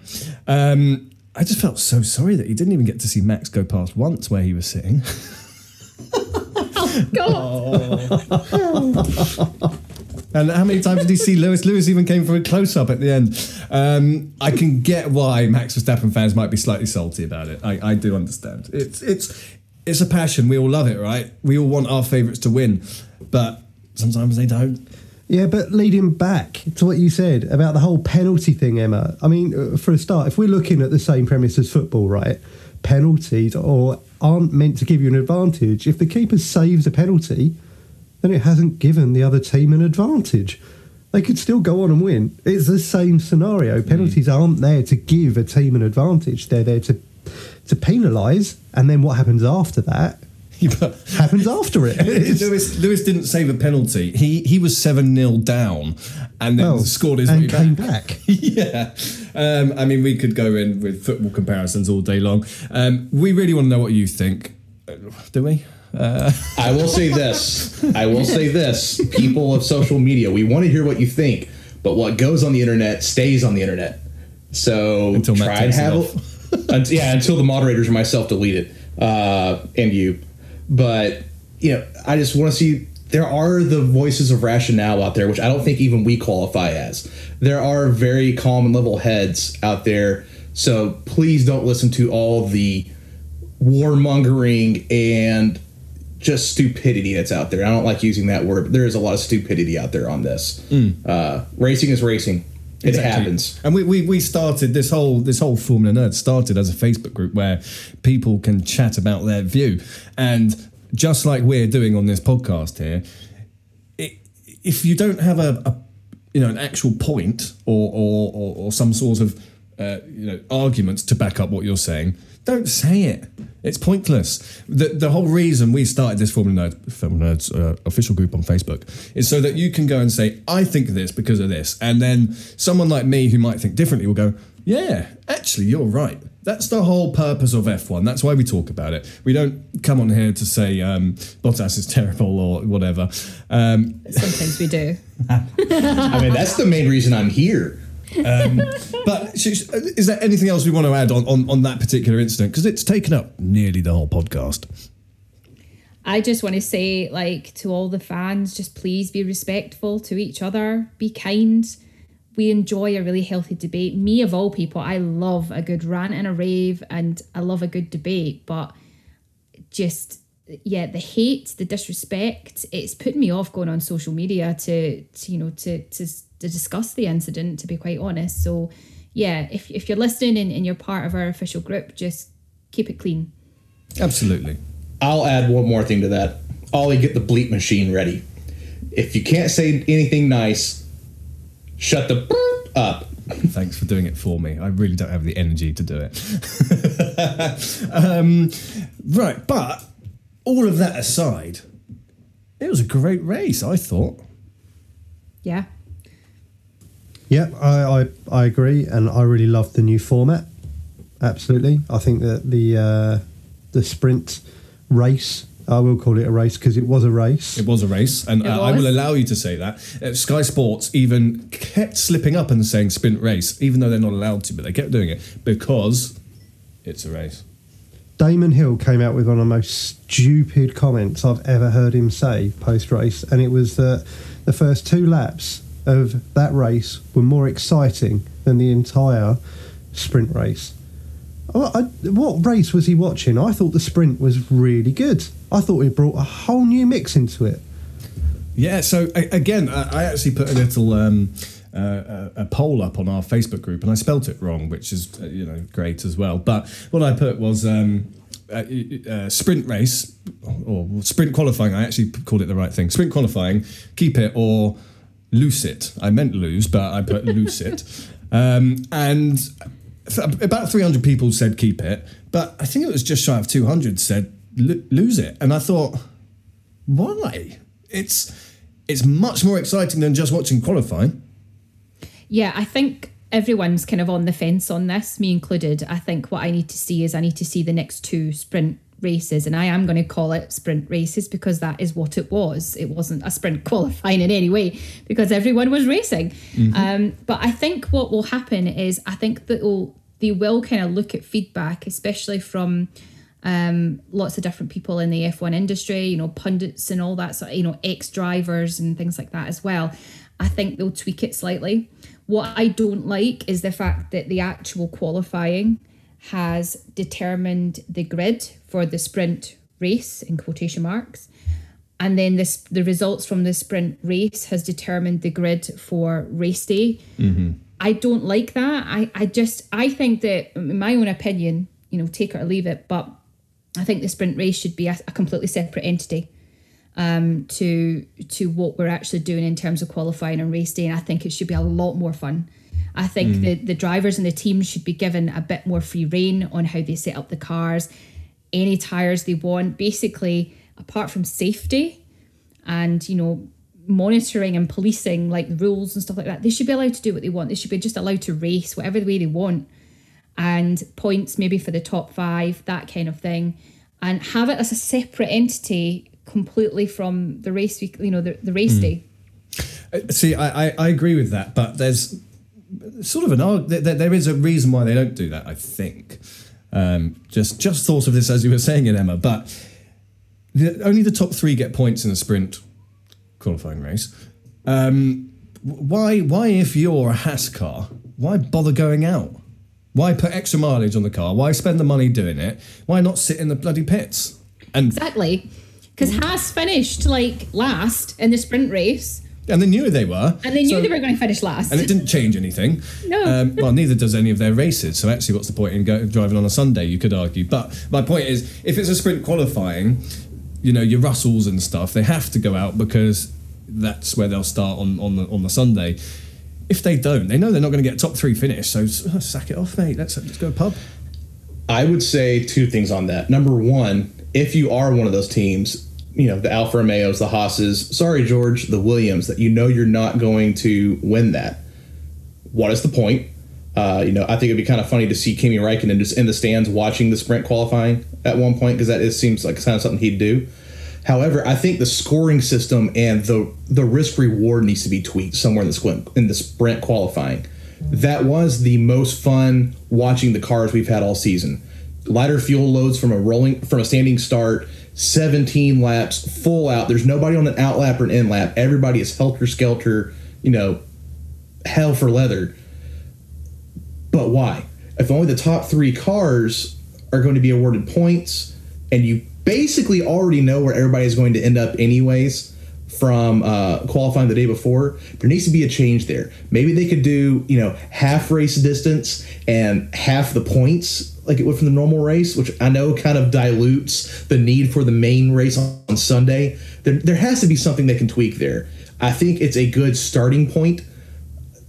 um, I just felt so sorry that he didn't even get to see Max go past once where he was sitting. God. And how many times did he see Lewis? Lewis even came for a close up at the end. Um, I can get why Max Verstappen fans might be slightly salty about it. I, I do understand. It's it's it's a passion. We all love it, right? We all want our favourites to win, but sometimes they don't. Yeah, but leading back to what you said about the whole penalty thing, Emma. I mean, uh, for a start, if we're looking at the same premise as football, right? Penalties or aren't meant to give you an advantage. If the keeper saves a penalty, then it hasn't given the other team an advantage. They could still go on and win. It's the same scenario. Penalties aren't there to give a team an advantage. They're there to to penalise, and then what happens after that happens after it. Lewis, Lewis didn't save a penalty. He he was seven 0 down, and then Oh, scored his and way came back. back. yeah, um, I mean we could go in with football comparisons all day long. Um, we really want to know what you think, Uh, do we? Uh, I will say this. I will say this. People of social media, we want to hear what you think, but what goes on the internet stays on the internet. So Until Matt try and have off. yeah, until the moderators and myself delete it, uh, and you. But you know, I just want to see. There are the voices of rationale out there, which I don't think even we qualify as. There are very calm and level heads out there. So please don't listen to all the warmongering and just stupidity that's out there. I don't like using that word, but there is a lot of stupidity out there on this. Uh, racing is racing. It Exactly. happens. And we, we, we started this whole this whole Formula Nerd started as a Facebook group where people can chat about their view. And just like we're doing on this podcast here, it, if you don't have a, a you know an actual point or or, or, or some sort of uh, you know arguments to back up what you're saying, don't say it. It's pointless. The the whole reason we started this Formula Nerds, Formula Nerds uh, official group on Facebook is so that you can go and say, I think this because of this, and then someone like me who might think differently will go, Yeah, actually, you're right. That's the whole purpose of F1. That's why we talk about it. We don't come on here to say um, Bottas is terrible or whatever. Um, Sometimes we do. I mean, that's the main reason I'm here. Um, but sh- sh- is there anything else we want to add on, on, on that particular incident? Because it's taken up nearly the whole podcast. I just want to say, like, to all the fans, just please be respectful to each other, be kind. We enjoy a really healthy debate. Me, of all people, I love a good rant and a rave, and I love a good debate, but just, yeah, the hate, the disrespect, it's putting me off going on social media to, to you know, to, to, to discuss the incident, to be quite honest. So, yeah, if, if you're listening and, and you're part of our official group, just keep it clean. Absolutely. I'll add one more thing to that. Ollie, get the bleep machine ready. If you can't say anything nice, shut the up. Thanks for doing it for me. I really don't have the energy to do it. um, right, but all of that aside, it was a great race, I thought. Yeah. Yeah, I, I, I agree, and I really love the new format. Absolutely, I think that the uh, the sprint race, I will call it a race because it was a race. It was a race, and uh, I will allow you to say that. Uh, Sky Sports even kept slipping up and saying sprint race, even though they're not allowed to, but they kept doing it because it's a race. Damon Hill came out with one of the most stupid comments I've ever heard him say post race, and it was that the first two laps of that race were more exciting than the entire sprint race. Oh, I, what race was he watching? I thought the sprint was really good. I thought it brought a whole new mix into it. Yeah, so again, I I actually put a little um, uh, a a poll up on our Facebook group, and I spelt it wrong, which is uh, you know great as well. But what I put was um, uh, uh, sprint race or sprint qualifying. I actually called it the right thing. Sprint qualifying, keep it or lose it. I meant lose, but I put lose it. Um, and th- about 300 people said keep it, but I think it was just shy of 200 said lo- lose it. And I thought, why? It's it's much more exciting than just watching qualifying. Yeah, I think everyone's kind of on the fence on this, me included. I think what I need to see is I need to see the next two sprint races, and I am going to call it sprint races because that is what it was. It wasn't a sprint qualifying in any way because everyone was racing. Um, but I think what will happen is I think that will they will kind of look at feedback, especially from um, lots of different people in the F1 industry, you know, pundits and all that sort of, you know, ex drivers and things like that as well. I think they'll tweak it slightly. What I don't like is the fact that the actual qualifying has determined the grid for the sprint race in quotation marks. And then this the results from the sprint race has determined the grid for race day. I don't like that. I, I just I think that in my own opinion, you know, take it or leave it, but I think the sprint race should be a, a completely separate entity um, to to what we're actually doing in terms of qualifying and race day. And I think it should be a lot more fun. I think the the drivers and the teams should be given a bit more free reign on how they set up the cars, any tires they want. Basically, apart from safety and you know monitoring and policing like rules and stuff like that, they should be allowed to do what they want. They should be just allowed to race whatever the way they want and points maybe for the top five, that kind of thing, and have it as a separate entity completely from the race week, you know, the, the race hmm. day. Uh, see, I, I, I agree with that, but there's sort of an there- there is a reason why they don't do that. I think. Um, just just thought of this as you were saying it, Emma. But the, only the top three get points in a sprint qualifying race. Um, why why if you're a Haas car, why bother going out? Why put extra mileage on the car? Why spend the money doing it? Why not sit in the bloody pits? And Exactly. Because Haas finished like last in the sprint race, and they knew they were, and they knew So- they were going to finish last. and it didn't change anything. No. Um, well, neither does any of their races. So actually, what's the point in go, driving on a Sunday? You could argue. But my point is, if it's a sprint qualifying, you know your Russells and stuff, they have to go out because that's where they'll start on on the on the Sunday. If they don't, they know they're not going to get a top three finish. So s- uh, sack it off, mate. Let's let's go pub. I would say two things on that. Number one, if you are one of those teams, you know, the Alfa Romeos, the Haas's, sorry, George, the Williams, that you know you're not going to win that. What is the point? Uh, you know, I think it'd be kind of funny to see Kimi Räikkönen just in the stands watching the sprint qualifying at one point because that is, seems like kind of something he'd do. However, I think the scoring system and the the risk reward needs to be tweaked somewhere in the sprint in the sprint qualifying. That was the most fun watching the cars we've had all season. Lighter fuel loads from a rolling from a standing start, 17 laps, full out. There's nobody on an out lap or an in lap. Everybody is helter skelter, you know, hell for leather. But why? If only the top three cars are going to be awarded points, and you basically already know where everybody is going to end up, anyways, from uh, qualifying the day before, there needs to be a change there. Maybe they could do, you know, half race distance and half the points like it would from the normal race, which I know kind of dilutes the need for the main race on, Sunday. There, there has to be something they can tweak there. I think it's a good starting point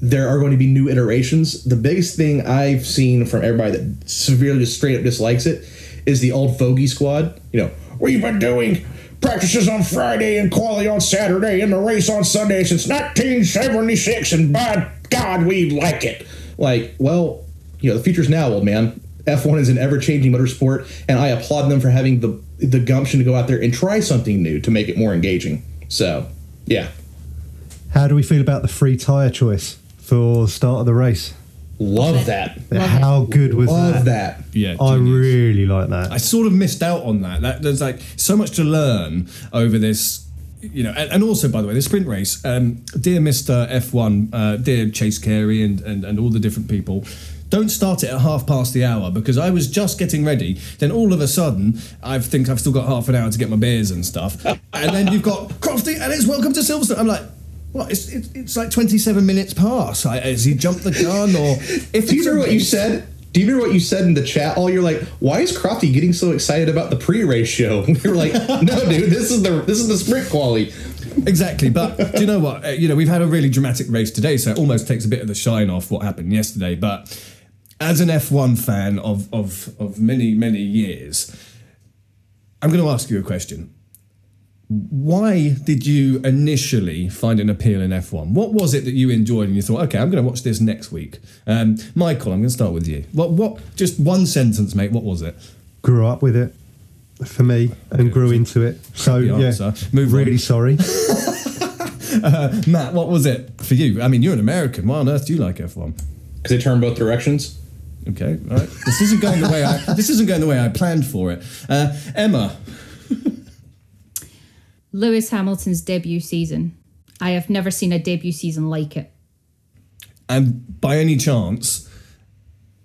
there are going to be new iterations. The biggest thing I've seen from everybody that severely just straight up dislikes it is the old fogey squad. You know, we've been doing practices on Friday and quality on Saturday and the race on Sunday since 1976, and by God, we like it. Like, well, you know, the future's now, old man. F1 is an ever-changing motorsport, and I applaud them for having the the gumption to go out there and try something new to make it more engaging. So, yeah, How do we feel about the free tyre choice for the start of the race? Love that. How good was Love that? that. Yeah, I genius. really like that. I sort of missed out on that. that. There's like so much to learn over this, you know, and, and also by the way, the sprint race. Um, dear Mister F1, uh, dear Chase Carey, and, and and all the different people. Don't start it at half past the hour because I was just getting ready. Then all of a sudden, I think I've still got half an hour to get my beers and stuff. And then you've got Crofty, and it's welcome to Silverstone. I'm like, what? It's, it's, it's like 27 minutes past. I, has he jumped the gun or? If Do you remember what you said? Do you remember what you said in the chat? All you're like, why is Crofty getting so excited about the pre-race show? We were like, no, dude, this is the this is the sprint quality. Exactly, but do you know what? Uh, you know, we've had a really dramatic race today, so it almost takes a bit of the shine off what happened yesterday. But as an F1 fan of of of many many years, I'm going to ask you a question. Why did you initially find an appeal in F1? What was it that you enjoyed and you thought, okay, I'm going to watch this next week? Um, Michael, I'm going to start with you. What what? Just one sentence, mate. What was it? Grew up with it for me and grew into it. So yeah, answer. Move on. really sorry. Matt, what was it for you? I mean, you're an American. Why on earth do you like F1? Because they turn both directions. Okay, all right. This isn't going the way I. This isn't going the way I planned for it. Uh, Emma, Lewis Hamilton's debut season. I have never seen a debut season like it. And by any chance,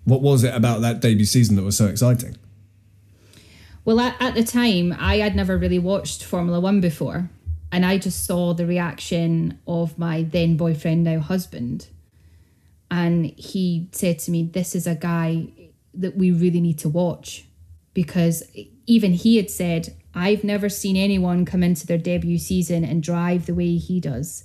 what was it about that debut season that was so exciting? Well, at, at the time, I had never really watched Formula One before. And I just saw the reaction of my then boyfriend, now husband. And he said to me, This is a guy that we really need to watch. Because even he had said, I've never seen anyone come into their debut season and drive the way he does.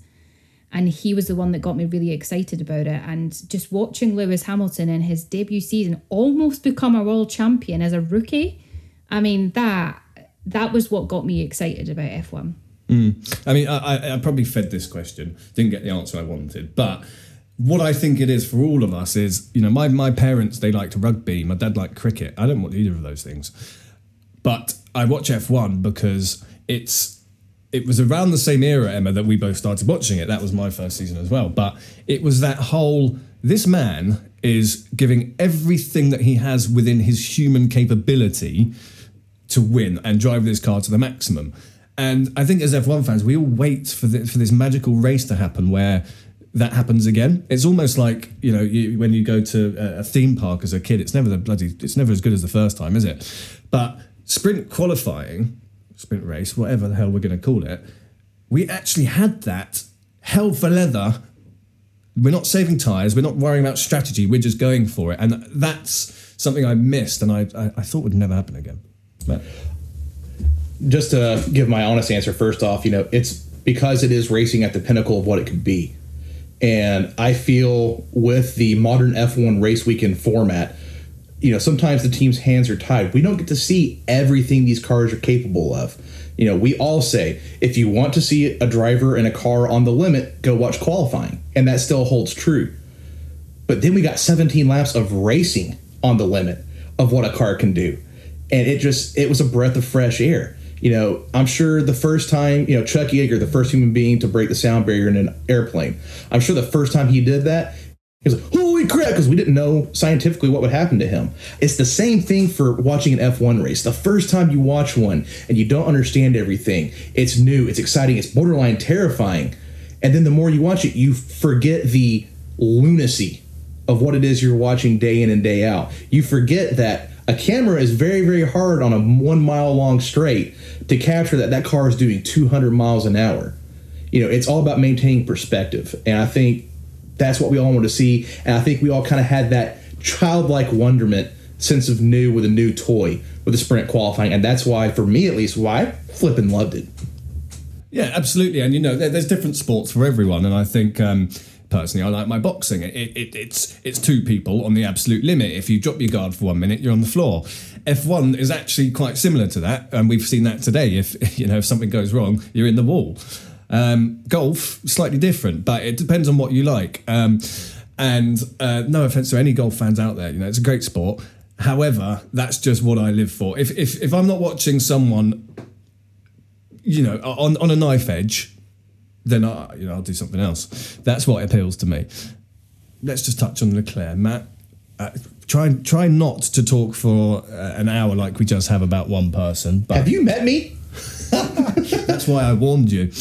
And he was the one that got me really excited about it. And just watching Lewis Hamilton in his debut season almost become a world champion as a rookie, I mean, that that was what got me excited about F1. Mm. I mean, I, I, I probably fed this question, didn't get the answer I wanted, but what I think it is for all of us is, you know, my, my parents, they liked rugby, my dad liked cricket. I don't want either of those things. But I watch F1 because it's it was around the same era, Emma, that we both started watching it. That was my first season as well. But it was that whole this man is giving everything that he has within his human capability to win and drive this car to the maximum. And I think as F1 fans, we all wait for the, for this magical race to happen where that happens again. It's almost like you know you, when you go to a, theme park as a kid. It's never the bloody. It's never as good as the first time, is it? But sprint qualifying, sprint race, whatever the hell we're going to call it, we actually had that hell for leather. We're not saving tires. We're not worrying about strategy. We're just going for it, and that's something I missed, and I I, I thought would never happen again. But just to give my honest answer first off, you know, it's because it is racing at the pinnacle of what it could be. And I feel with the modern F1 race weekend format, you know, sometimes the team's hands are tied. We don't get to see everything these cars are capable of. You know, we all say if you want to see a driver in a car on the limit, go watch qualifying. And that still holds true. But then we got 17 laps of racing on the limit of what a car can do. And it just, it was a breath of fresh air. You know, I'm sure the first time, you know, Chuck Yeager, the first human being to break the sound barrier in an airplane, I'm sure the first time he did that, he was like, holy crap, because we didn't know scientifically what would happen to him. It's the same thing for watching an F1 race. The first time you watch one and you don't understand everything, it's new, it's exciting, it's borderline terrifying. And then the more you watch it, you forget the lunacy of what it is you're watching day in and day out. You forget that a camera is very, very hard on a one mile long straight to capture that that car is doing 200 miles an hour. You know, it's all about maintaining perspective. And I think that's what we all want to see. And I think we all kind of had that childlike wonderment sense of new with a new toy with the sprint qualifying. And that's why, for me at least, why I flipping loved it. Yeah, absolutely. And you know, there's different sports for everyone, and I think. Um, Personally, I like my boxing. It, it, it's it's two people on the absolute limit. If you drop your guard for one minute, you're on the floor. F1 is actually quite similar to that, and we've seen that today. If you know if something goes wrong, you're in the wall. Um, golf slightly different, but it depends on what you like. Um, and uh, no offense to any golf fans out there, you know it's a great sport. However, that's just what I live for. If if if I'm not watching someone, you know, on on a knife edge then I, you know, I'll do something else. That's what appeals to me. Let's just touch on Leclerc, Matt. Uh, try try not to talk for uh, an hour like we just have about one person. But Have you met me? that's why I warned you.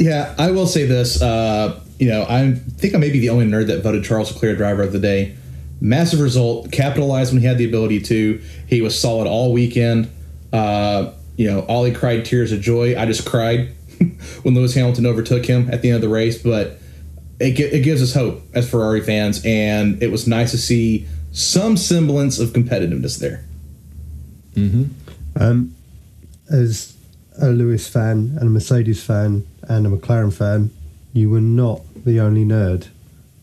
Yeah, I will say this. Uh, you know, I think I may be the only nerd that voted Charles Leclerc driver of the day. Massive result, capitalized when he had the ability to. He was solid all weekend. Uh, you know, Ollie cried tears of joy. I just cried when Lewis Hamilton overtook him at the end of the race, but it, it gives us hope as Ferrari fans, and it was nice to see some semblance of competitiveness there. Um, as a Lewis fan and a Mercedes fan and a McLaren fan, you were not the only nerd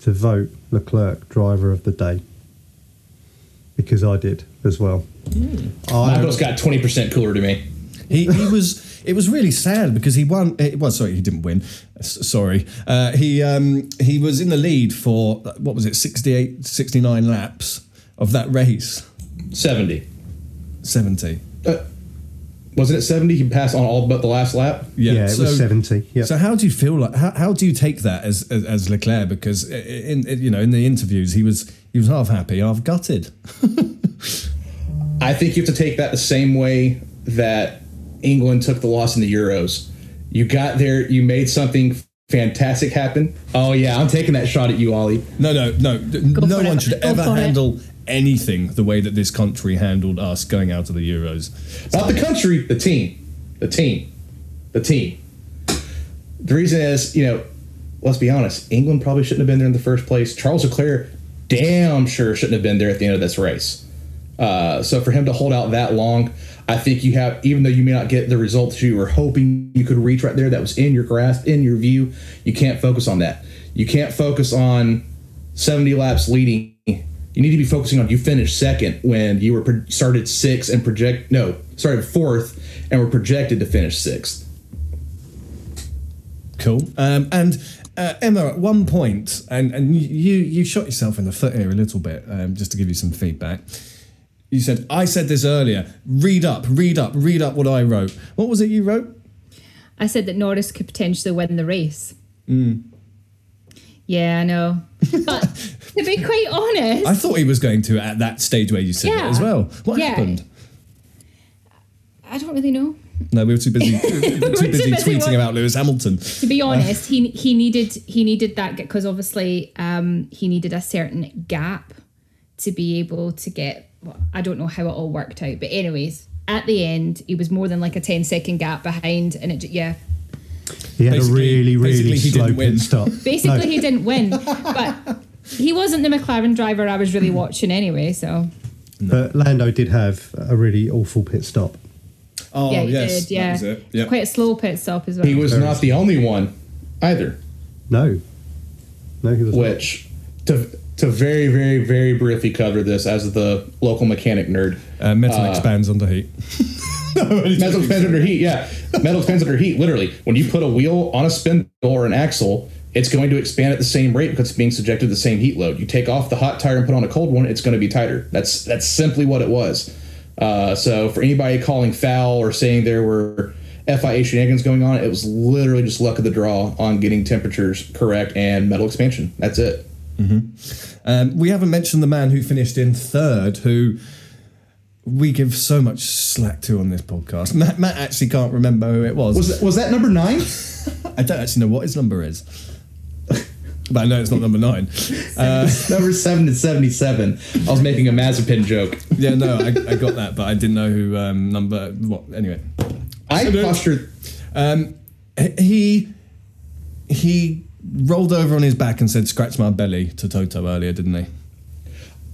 to vote Leclerc driver of the day. Because I did as well. I, Michael's got 20% cooler to me. He, he was. It was really sad because he won. eh, Well, sorry, he didn't win. S- sorry, uh, he um, he was in the lead for what was it, 68, 69 laps of that race. 70. Seventy. Uh, wasn't it 70? He passed on all but the last lap? yeah, it was 70. Yeah. So how do you feel like? How, how do you take that as, as as Leclerc? Because in, in you know in the interviews he was he was half happy, half gutted. I think you have to take that the same way that England took the loss in the Euros. You got there, you made something fantastic happen, oh yeah, I'm taking that shot at you, Ollie. No, no, no. no one it. should Go ever handle it. Anything the way that this country handled us going out of the Euros. Not the country, the team. The team. The team. The reason is, you know, let's be honest, England probably shouldn't have been there in the first place. Charles Leclerc damn sure shouldn't have been there at the end of this race. Uh, so for him to hold out that long, I think you have, even though you may not get the results you were hoping you could reach right there, that was in your grasp, in your view, you can't focus on that. You can't focus on 70 laps leading. You need to be focusing on you finished second when you were pro- started sixth and project no started fourth and were projected to finish sixth. Cool. Um, and uh, Emma, at one point, and and you you shot yourself in the foot here a little bit, um, just to give you some feedback. You said I said this earlier. Read up, read up, read up what I wrote. What was it you wrote? I said that Norris could potentially win the race. Mm. Yeah, I know. But to be quite honest, I thought he was going to at that stage where you said it as well. What Yeah. happened? I don't really know. No, we were too busy too too busy busy tweeting what- about Lewis Hamilton. To be honest, he he needed he needed that because obviously um, he needed a certain gap to be able to get. Well, I don't know how it all worked out, but anyways, at the end, he was more than like a 10 second gap behind, and it yeah, He had a really, really he slow didn't pit stop. basically No, he didn't win, but he wasn't the McLaren driver I was really watching anyway. So but Lando did have a really awful pit stop. Oh yeah, he yes, did. Yeah, that was it. Yep. quite a slow pit stop as well. He was not the only one either. No, no, he was. not. Which to to very very very briefly cover this as the local mechanic nerd. Uh, metal expands under heat. Metal expands under heat. Yeah, metal expands under heat. Literally, when you put a wheel on a spindle or an axle, it's going to expand at the same rate because it's being subjected to the same heat load. You take off the hot tire and put on a cold one, it's going to be tighter. That's that's simply what it was. Uh, so for anybody calling foul or saying there were FIA shenanigans going on, it was literally just luck of the draw on getting temperatures correct and metal expansion. That's it. Um, we haven't mentioned the man who finished in third, who we give so much slack to on this podcast. Matt, Matt actually can't remember who it was. Was that, was that number nine? I don't actually know what his number is. But I know it's not number nine. Uh, number seven is seventy-seven. I was making a Mazepin joke. yeah, no, I, I got that, but I didn't know who um, number. What? Anyway, I postured. um, he he rolled over on his back and said, "Scratch my belly" to Toto earlier, didn't he?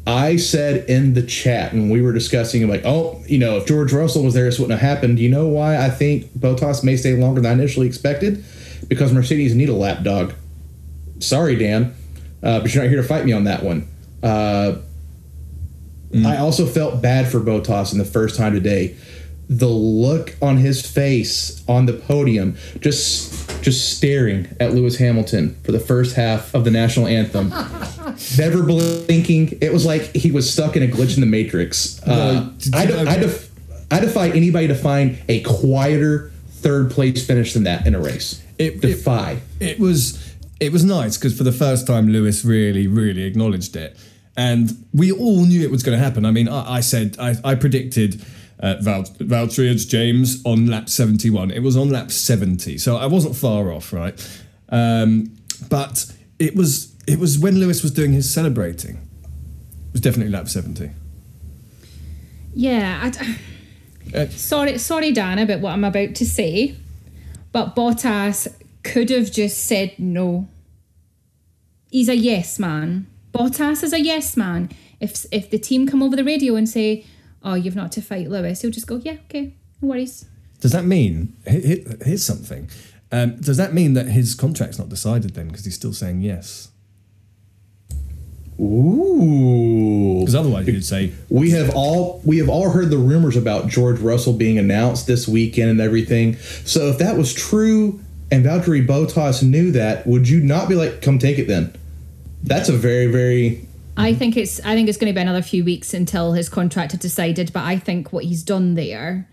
I said in the chat when we were discussing, like, oh, you know, if George Russell was there, this wouldn't have happened. Do you know why I think Bottas may stay longer than I initially expected? Because Mercedes need a lapdog. Sorry, Dan, uh, but you're not here to fight me on that one. Uh, I also felt bad for Bottas in the first time today. The look on his face on the podium, just just staring at Lewis Hamilton for the first half of the national anthem, never blinking. It was like he was stuck in a glitch in the matrix. Uh, did I, you de- I, def- I defy anybody to find a quieter third place finish than that in a race. It- it- defy. it was it was nice because for the first time Lewis really really acknowledged it. And we all knew it was going to happen. I mean I, I said I, I predicted uh, Val, Valtteri James on lap 71 it was on lap 70 so I wasn't far off right? Um, but it was it was when Lewis was doing his celebrating. It was definitely lap 70 Yeah, I d- Uh, sorry, sorry, Dan, about what I'm about to say, but Bottas could have just said no. He's a yes man. Bottas is a yes man. If if the team come over the radio and say, "Oh, you've not to fight Lewis," he'll just go, "Yeah, okay, no worries." does that mean he- he- here's something um, does that mean that his contract's not decided then because he's still saying yes Ooh. because otherwise you'd say we have all we have all heard the rumors about George Russell being announced this weekend and everything. So if that was true and Valtteri Bottas knew that, would you not be like, "Come take it then"? That's a very very I think it's I think it's going to be another few weeks until his contract is decided. But I think what he's done there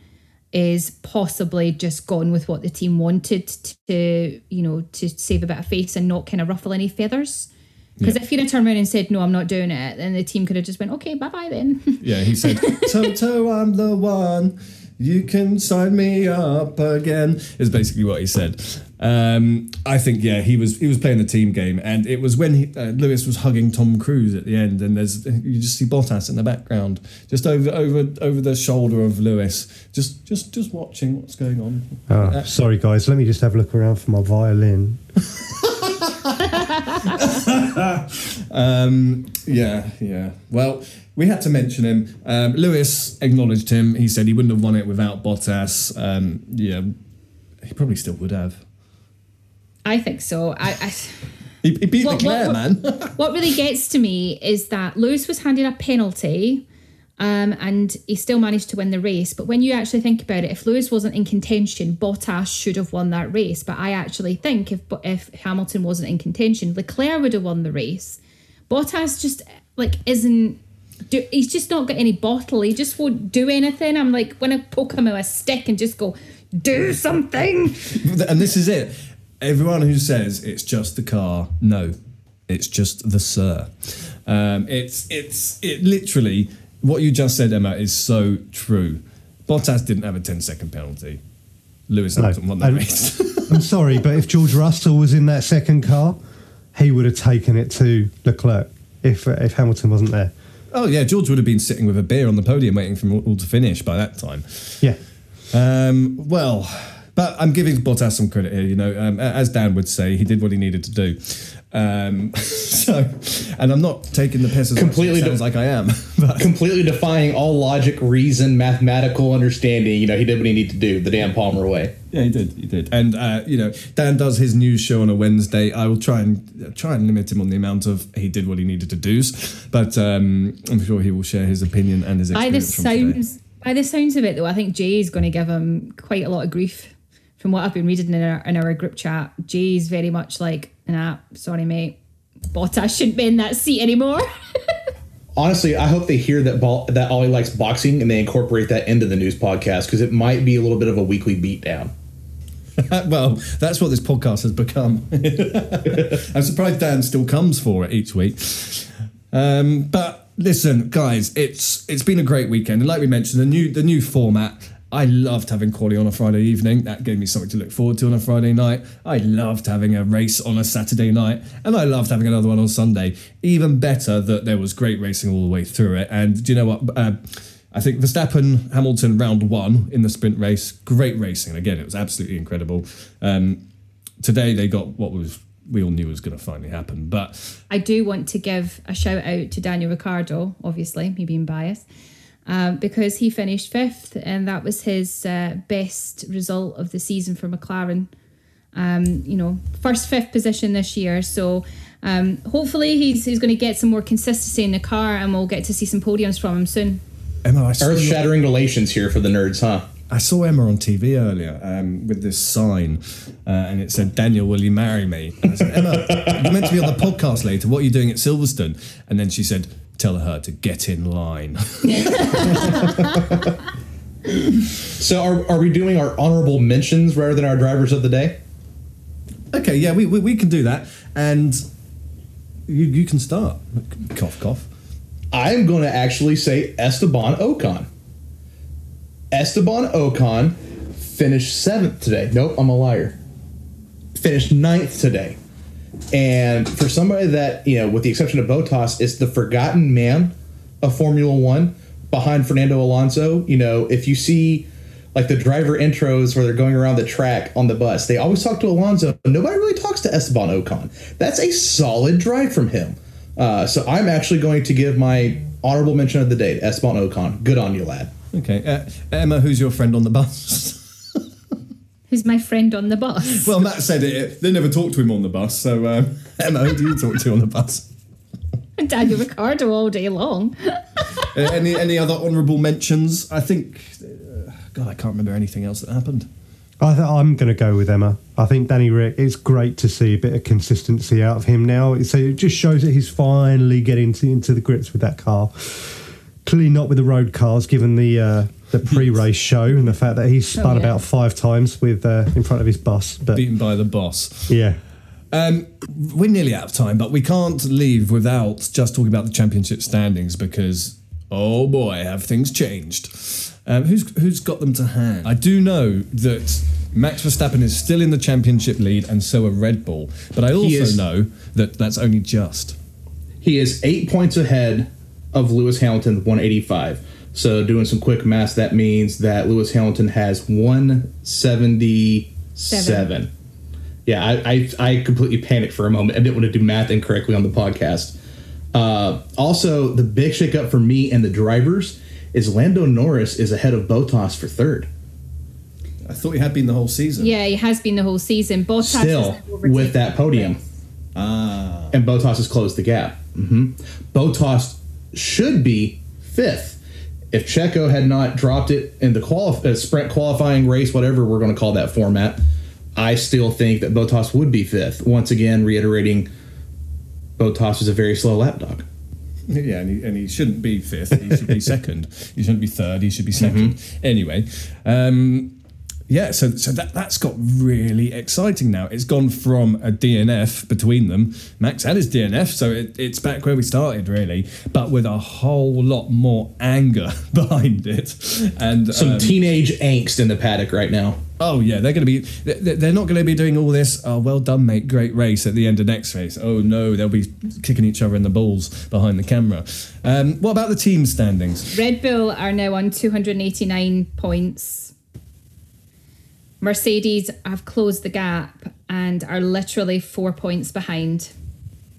is possibly just gone with what the team wanted to, you know, to save a bit of face and not kind of ruffle any feathers. Because if he'd have turned around and said no, I'm not doing it, then the team could have just went okay, bye bye then. Yeah, he said, Toto, I'm the one. You can sign me up again. Is basically what he said. Um, I think yeah, he was he was playing the team game, and it was when he, uh, Lewis was hugging Tom Cruise at the end, and there's you just see Bottas in the background, just over over over the shoulder of Lewis, just just just watching what's going on. Ah, sorry, guys. Let me just have a look around for my violin. Um, yeah, yeah. Well, we had to mention him. Um, Lewis acknowledged him. He said he wouldn't have won it without Bottas. Um, yeah, he probably still would have. I think so. I, I He, he beat What- Leclerc, what- man. what really gets to me is that Lewis was handed a penalty. Um, and he still managed to win the race. But when you actually think about it, if Lewis wasn't in contention, Bottas should have won that race. But I actually think if if Hamilton wasn't in contention, Leclerc would have won the race. Bottas just like isn't. Do, he's just not got any bottle. He just won't do anything. I'm like when I poke him with a stick and just go, do something. and this is it. Everyone who says it's just the car, no, it's just the sir. Um, it's it's it literally what you just said, Emma, is so true. Bottas didn't have a 10 second penalty. Lewis No. Hamilton won the And- race. I'm sorry, but if George Russell was in that second car, he would have taken it to Leclerc if uh, if Hamilton wasn't there. Oh yeah, George would have been sitting with a beer on the podium waiting for all to finish by that time. Yeah. Um, well, but I'm giving Bottas some credit here. You know, um, as Dan would say, he did what he needed to do. Um, so, and I'm not taking the piss as much as Completely it sounds de- like I am. But Completely defying all logic, reason, mathematical understanding. You know, he did what he needed to do, the Dan Palmer way. yeah, he did, he did. And uh, you know, Dan does his news show on a Wednesday. I will try and try and limit him on the amount of he did what he needed to do, but um, I'm sure he will share his opinion and his By the experience today. sounds, by the sounds of it, though, I think Jay is going to give him quite a lot of grief. From what I've been reading in our, in our group chat, Jay's very much like, "Nah, sorry, mate, Bottas shouldn't be in that seat anymore." Honestly, I hope they hear that ball, that Ollie likes boxing and they incorporate that into the news podcast because it might be a little bit of a weekly beatdown. well, that's what this podcast has become. I'm surprised Dan still comes for it each week. Um, but listen, guys, it's it's been a great weekend, and like we mentioned, the new the new format. I loved having quali on a Friday evening. That gave me something to look forward to on a Friday night. I loved having a race on a Saturday night, and I loved having another one on Sunday. Even better that there was great racing all the way through it. And do you know what? Uh, I think Verstappen Hamilton round one in the sprint race, great racing. Again, it was absolutely incredible. Um, today they got what was we all knew was going to finally happen, but I do want to give a shout out to Daniel Ricciardo, obviously, me being biased, um, because he finished fifth, and that was his uh, best result of the season for McLaren. Um, you know, first fifth position this year. So um, hopefully he's he's going to get some more consistency in the car, and we'll get to see some podiums from him soon. Emma, I earth shattering relations here for the nerds, huh? I saw Emma on TV earlier um, with this sign, uh, and it said, "Daniel, will you marry me?" And I said, "Emma, you're meant to be on the podcast later. What are you doing at Silverstone?" And then she said, "Tell her to get in line." So, are, are we doing our honorable mentions rather than our drivers of the day? okay, yeah, we, we, we can do that, and you you can start. Cough, cough. I'm going to actually say Esteban Ocon. Esteban Ocon finished seventh today. Nope, I'm a liar. Finished ninth today. And for somebody that, you know, with the exception of Bottas, is the forgotten man of Formula One behind Fernando Alonso, you know, if you see like the driver intros where they're going around the track on the bus, they always talk to Alonso. Nobody really talks to Esteban Ocon. That's a solid drive from him. Uh, so I'm actually going to give my honorable mention of the day to Esteban Ocon. Good on you, lad. Okay, uh, Emma, who's your friend on the bus? Who's my friend on the bus? well, Matt said it. They never talked to him on the bus, so um, Emma, who do you talk to on the bus? Daniel Ricciardo all day long. Uh, any any other honourable mentions? I think. Uh, God, I can't remember anything else that happened. I th- I'm going to go with Emma. I think Danny Rick. It's great to see a bit of consistency out of him now. So it just shows that he's finally getting to, into the grips with that car. Clearly not with the road cars, given the uh, the pre-race show and the fact that he spun yeah. about five times with uh, in front of his boss, But Beaten by the boss. yeah, Um, we're nearly out of time, but we can't leave without just talking about the championship standings because oh boy, have things changed. Um, who's who's got them to hand? I do know that Max Verstappen is still in the championship lead, and so are Red Bull. But I also is. know that that's only just. He is eight points ahead of Lewis Hamilton, 185. So doing some quick math, that means that Lewis Hamilton has 177. Seven. Yeah, I, I I completely panicked for a moment. I didn't want to do math incorrectly on the podcast. Uh, also, the big shakeup for me and the drivers is Lando Norris is ahead of Bottas for third. I thought he had been the whole season. Yeah, he has been the whole season. Bottas Still with that podium. Ah. and Bottas has closed the gap. Mm-hmm. Bottas should be fifth if Checo had not dropped it in the quali- uh, sprint qualifying race, whatever we're going to call that format. I still think that Bottas would be fifth. Once again, reiterating, Bottas is a very slow lap dog. Yeah, and he, and he shouldn't be fifth. He should be second. He shouldn't be third. He should be 2nd Anyway, um, yeah. So so that that's got really exciting now. It's gone from a DNF between them. Max had his DNF, so it, it's back where we started, really, but with a whole lot more anger behind it. And Some um, teenage angst in the paddock right now. Oh yeah, they're going to be. they- They're not going to be doing all this. Oh, well done, mate. Great race at the end of next race. Oh no, they'll be kicking each other in the balls behind the camera. Um, what about the team standings? Red Bull are now on 289 points. Mercedes have closed the gap and are literally four points behind.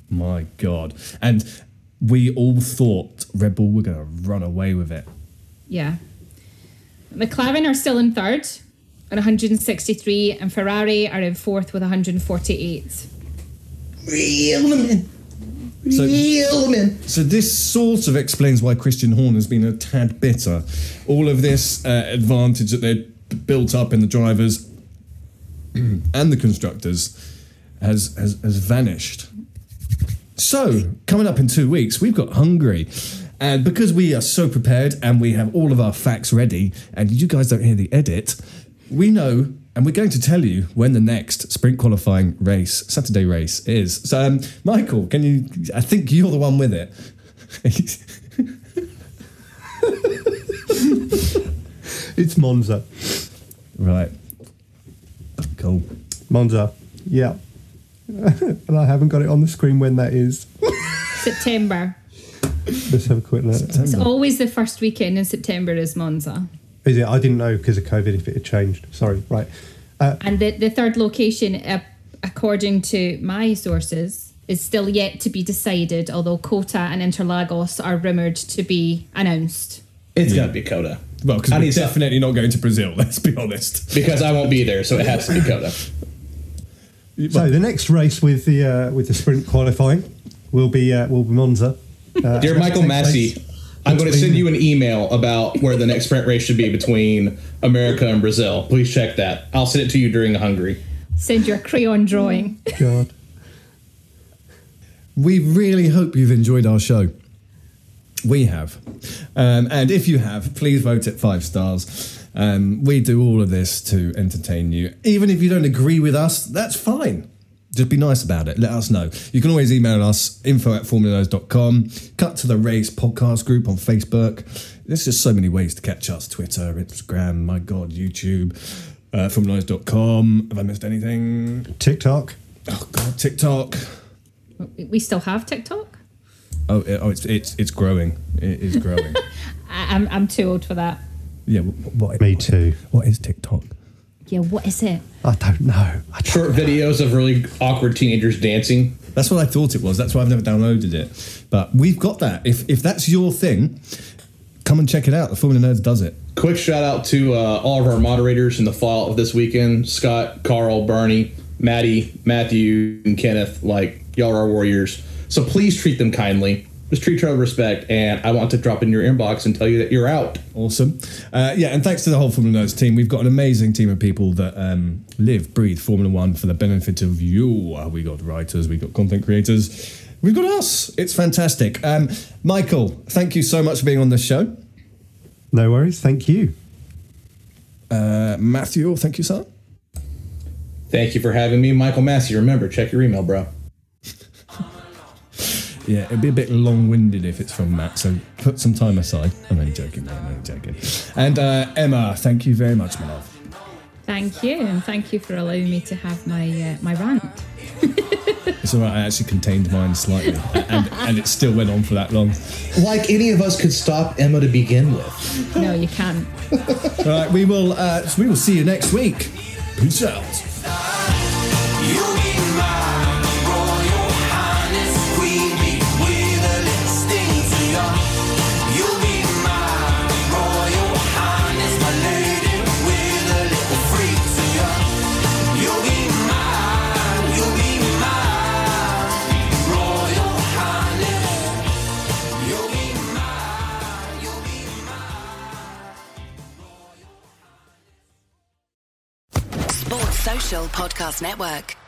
My God! And we all thought Red Bull were going to run away with it. Yeah. McLaren are still in third at 163, and Ferrari are in fourth with 148. Reel them in. So- Reel them. So this sort of explains why Christian Horner has been a tad bitter. All of this uh, advantage that they'd built up in the drivers and the constructors has, has has vanished. So coming up in two weeks, we've got Hungary. And because we are so prepared and we have all of our facts ready, and you guys don't hear the edit, we know and we're going to tell you when the next sprint qualifying race, Saturday race, is. So, um, Michael, can you? I think you're the one with it. It's Monza. Right. Cool. Monza. Yeah. and I haven't got it on the screen when that is. September. Let's have a quick look. It's always the first weekend in September is Monza. Is it? I didn't know because of COVID if it had changed. Sorry. Right. And the, the third location, uh, according to my sources, is still yet to be decided, although COTA and Interlagos are rumoured to be announced. It's got to be COTA. Well, because I we're need to- definitely not going to Brazil. Let's be honest. Because I won't be there, so it has to be COTA. So the next race with the uh, with the sprint qualifying will be uh, will be Monza. Uh, Dear Michael Masi, race- I'm going to send you an email about where the next sprint race should be between America and Brazil. Please check that. I'll send it to you during Hungary. Send your crayon drawing. God. We really hope you've enjoyed our show. We have. Um, and if you have, please vote it five stars. Um, we do all of this to entertain you. Even if you don't agree with us, that's fine. Just be nice about it. Let us know. You can always email us info at formulanerds.com. Cut to the race podcast group on Facebook. There's just so many ways to catch us Twitter, Instagram, my God, YouTube, uh, formulanerds.com. Have I missed anything? TikTok. Oh, God, TikTok. We still have TikTok? Oh, it, oh, it's it's it's growing. It is growing. I, I'm, I'm too old for that. yeah. wh- What? Me too. What is TikTok? Yeah, what is it? I don't know. I don't Short videos of really awkward teenagers dancing. That's what I thought it was. That's why I've never downloaded it. But we've got that. If if that's your thing, come and check it out. The Formula Nerds does it. Quick shout out to uh, all of our moderators in the fall of this weekend Scott, Carl, Bernie, Maddie, Matthew, and Kenneth. Like, y'all are warriors. So please treat them kindly. Just treat each other with respect. And I want to drop in your inbox and tell you that you're out. Awesome. Uh, yeah, and thanks to the whole Formula Nerds team. We've got an amazing team of people that um, live, breathe Formula One for the benefit of you. Uh, we got writers, we got content creators, we've got us. It's fantastic. Um, Michael, thank you so much for being on this show. No worries. Thank you. Uh, Matthew, thank you, sir. Thank you for having me, Michael Masi. Remember, check your email, bro. Yeah, it'd be a bit long-winded if it's from Matt. So put some time aside. I'm only joking, mate. I'm only joking. And uh, Emma, thank you very much, my love. Thank you, and thank you for allowing me to have my uh, my rant. It's all right. I actually contained mine slightly, and, and it still went on for that long. Like any of us could stop Emma to begin with. No, you can't. All right, we will. Uh, we will see you next week. Peace out. Podcast Network.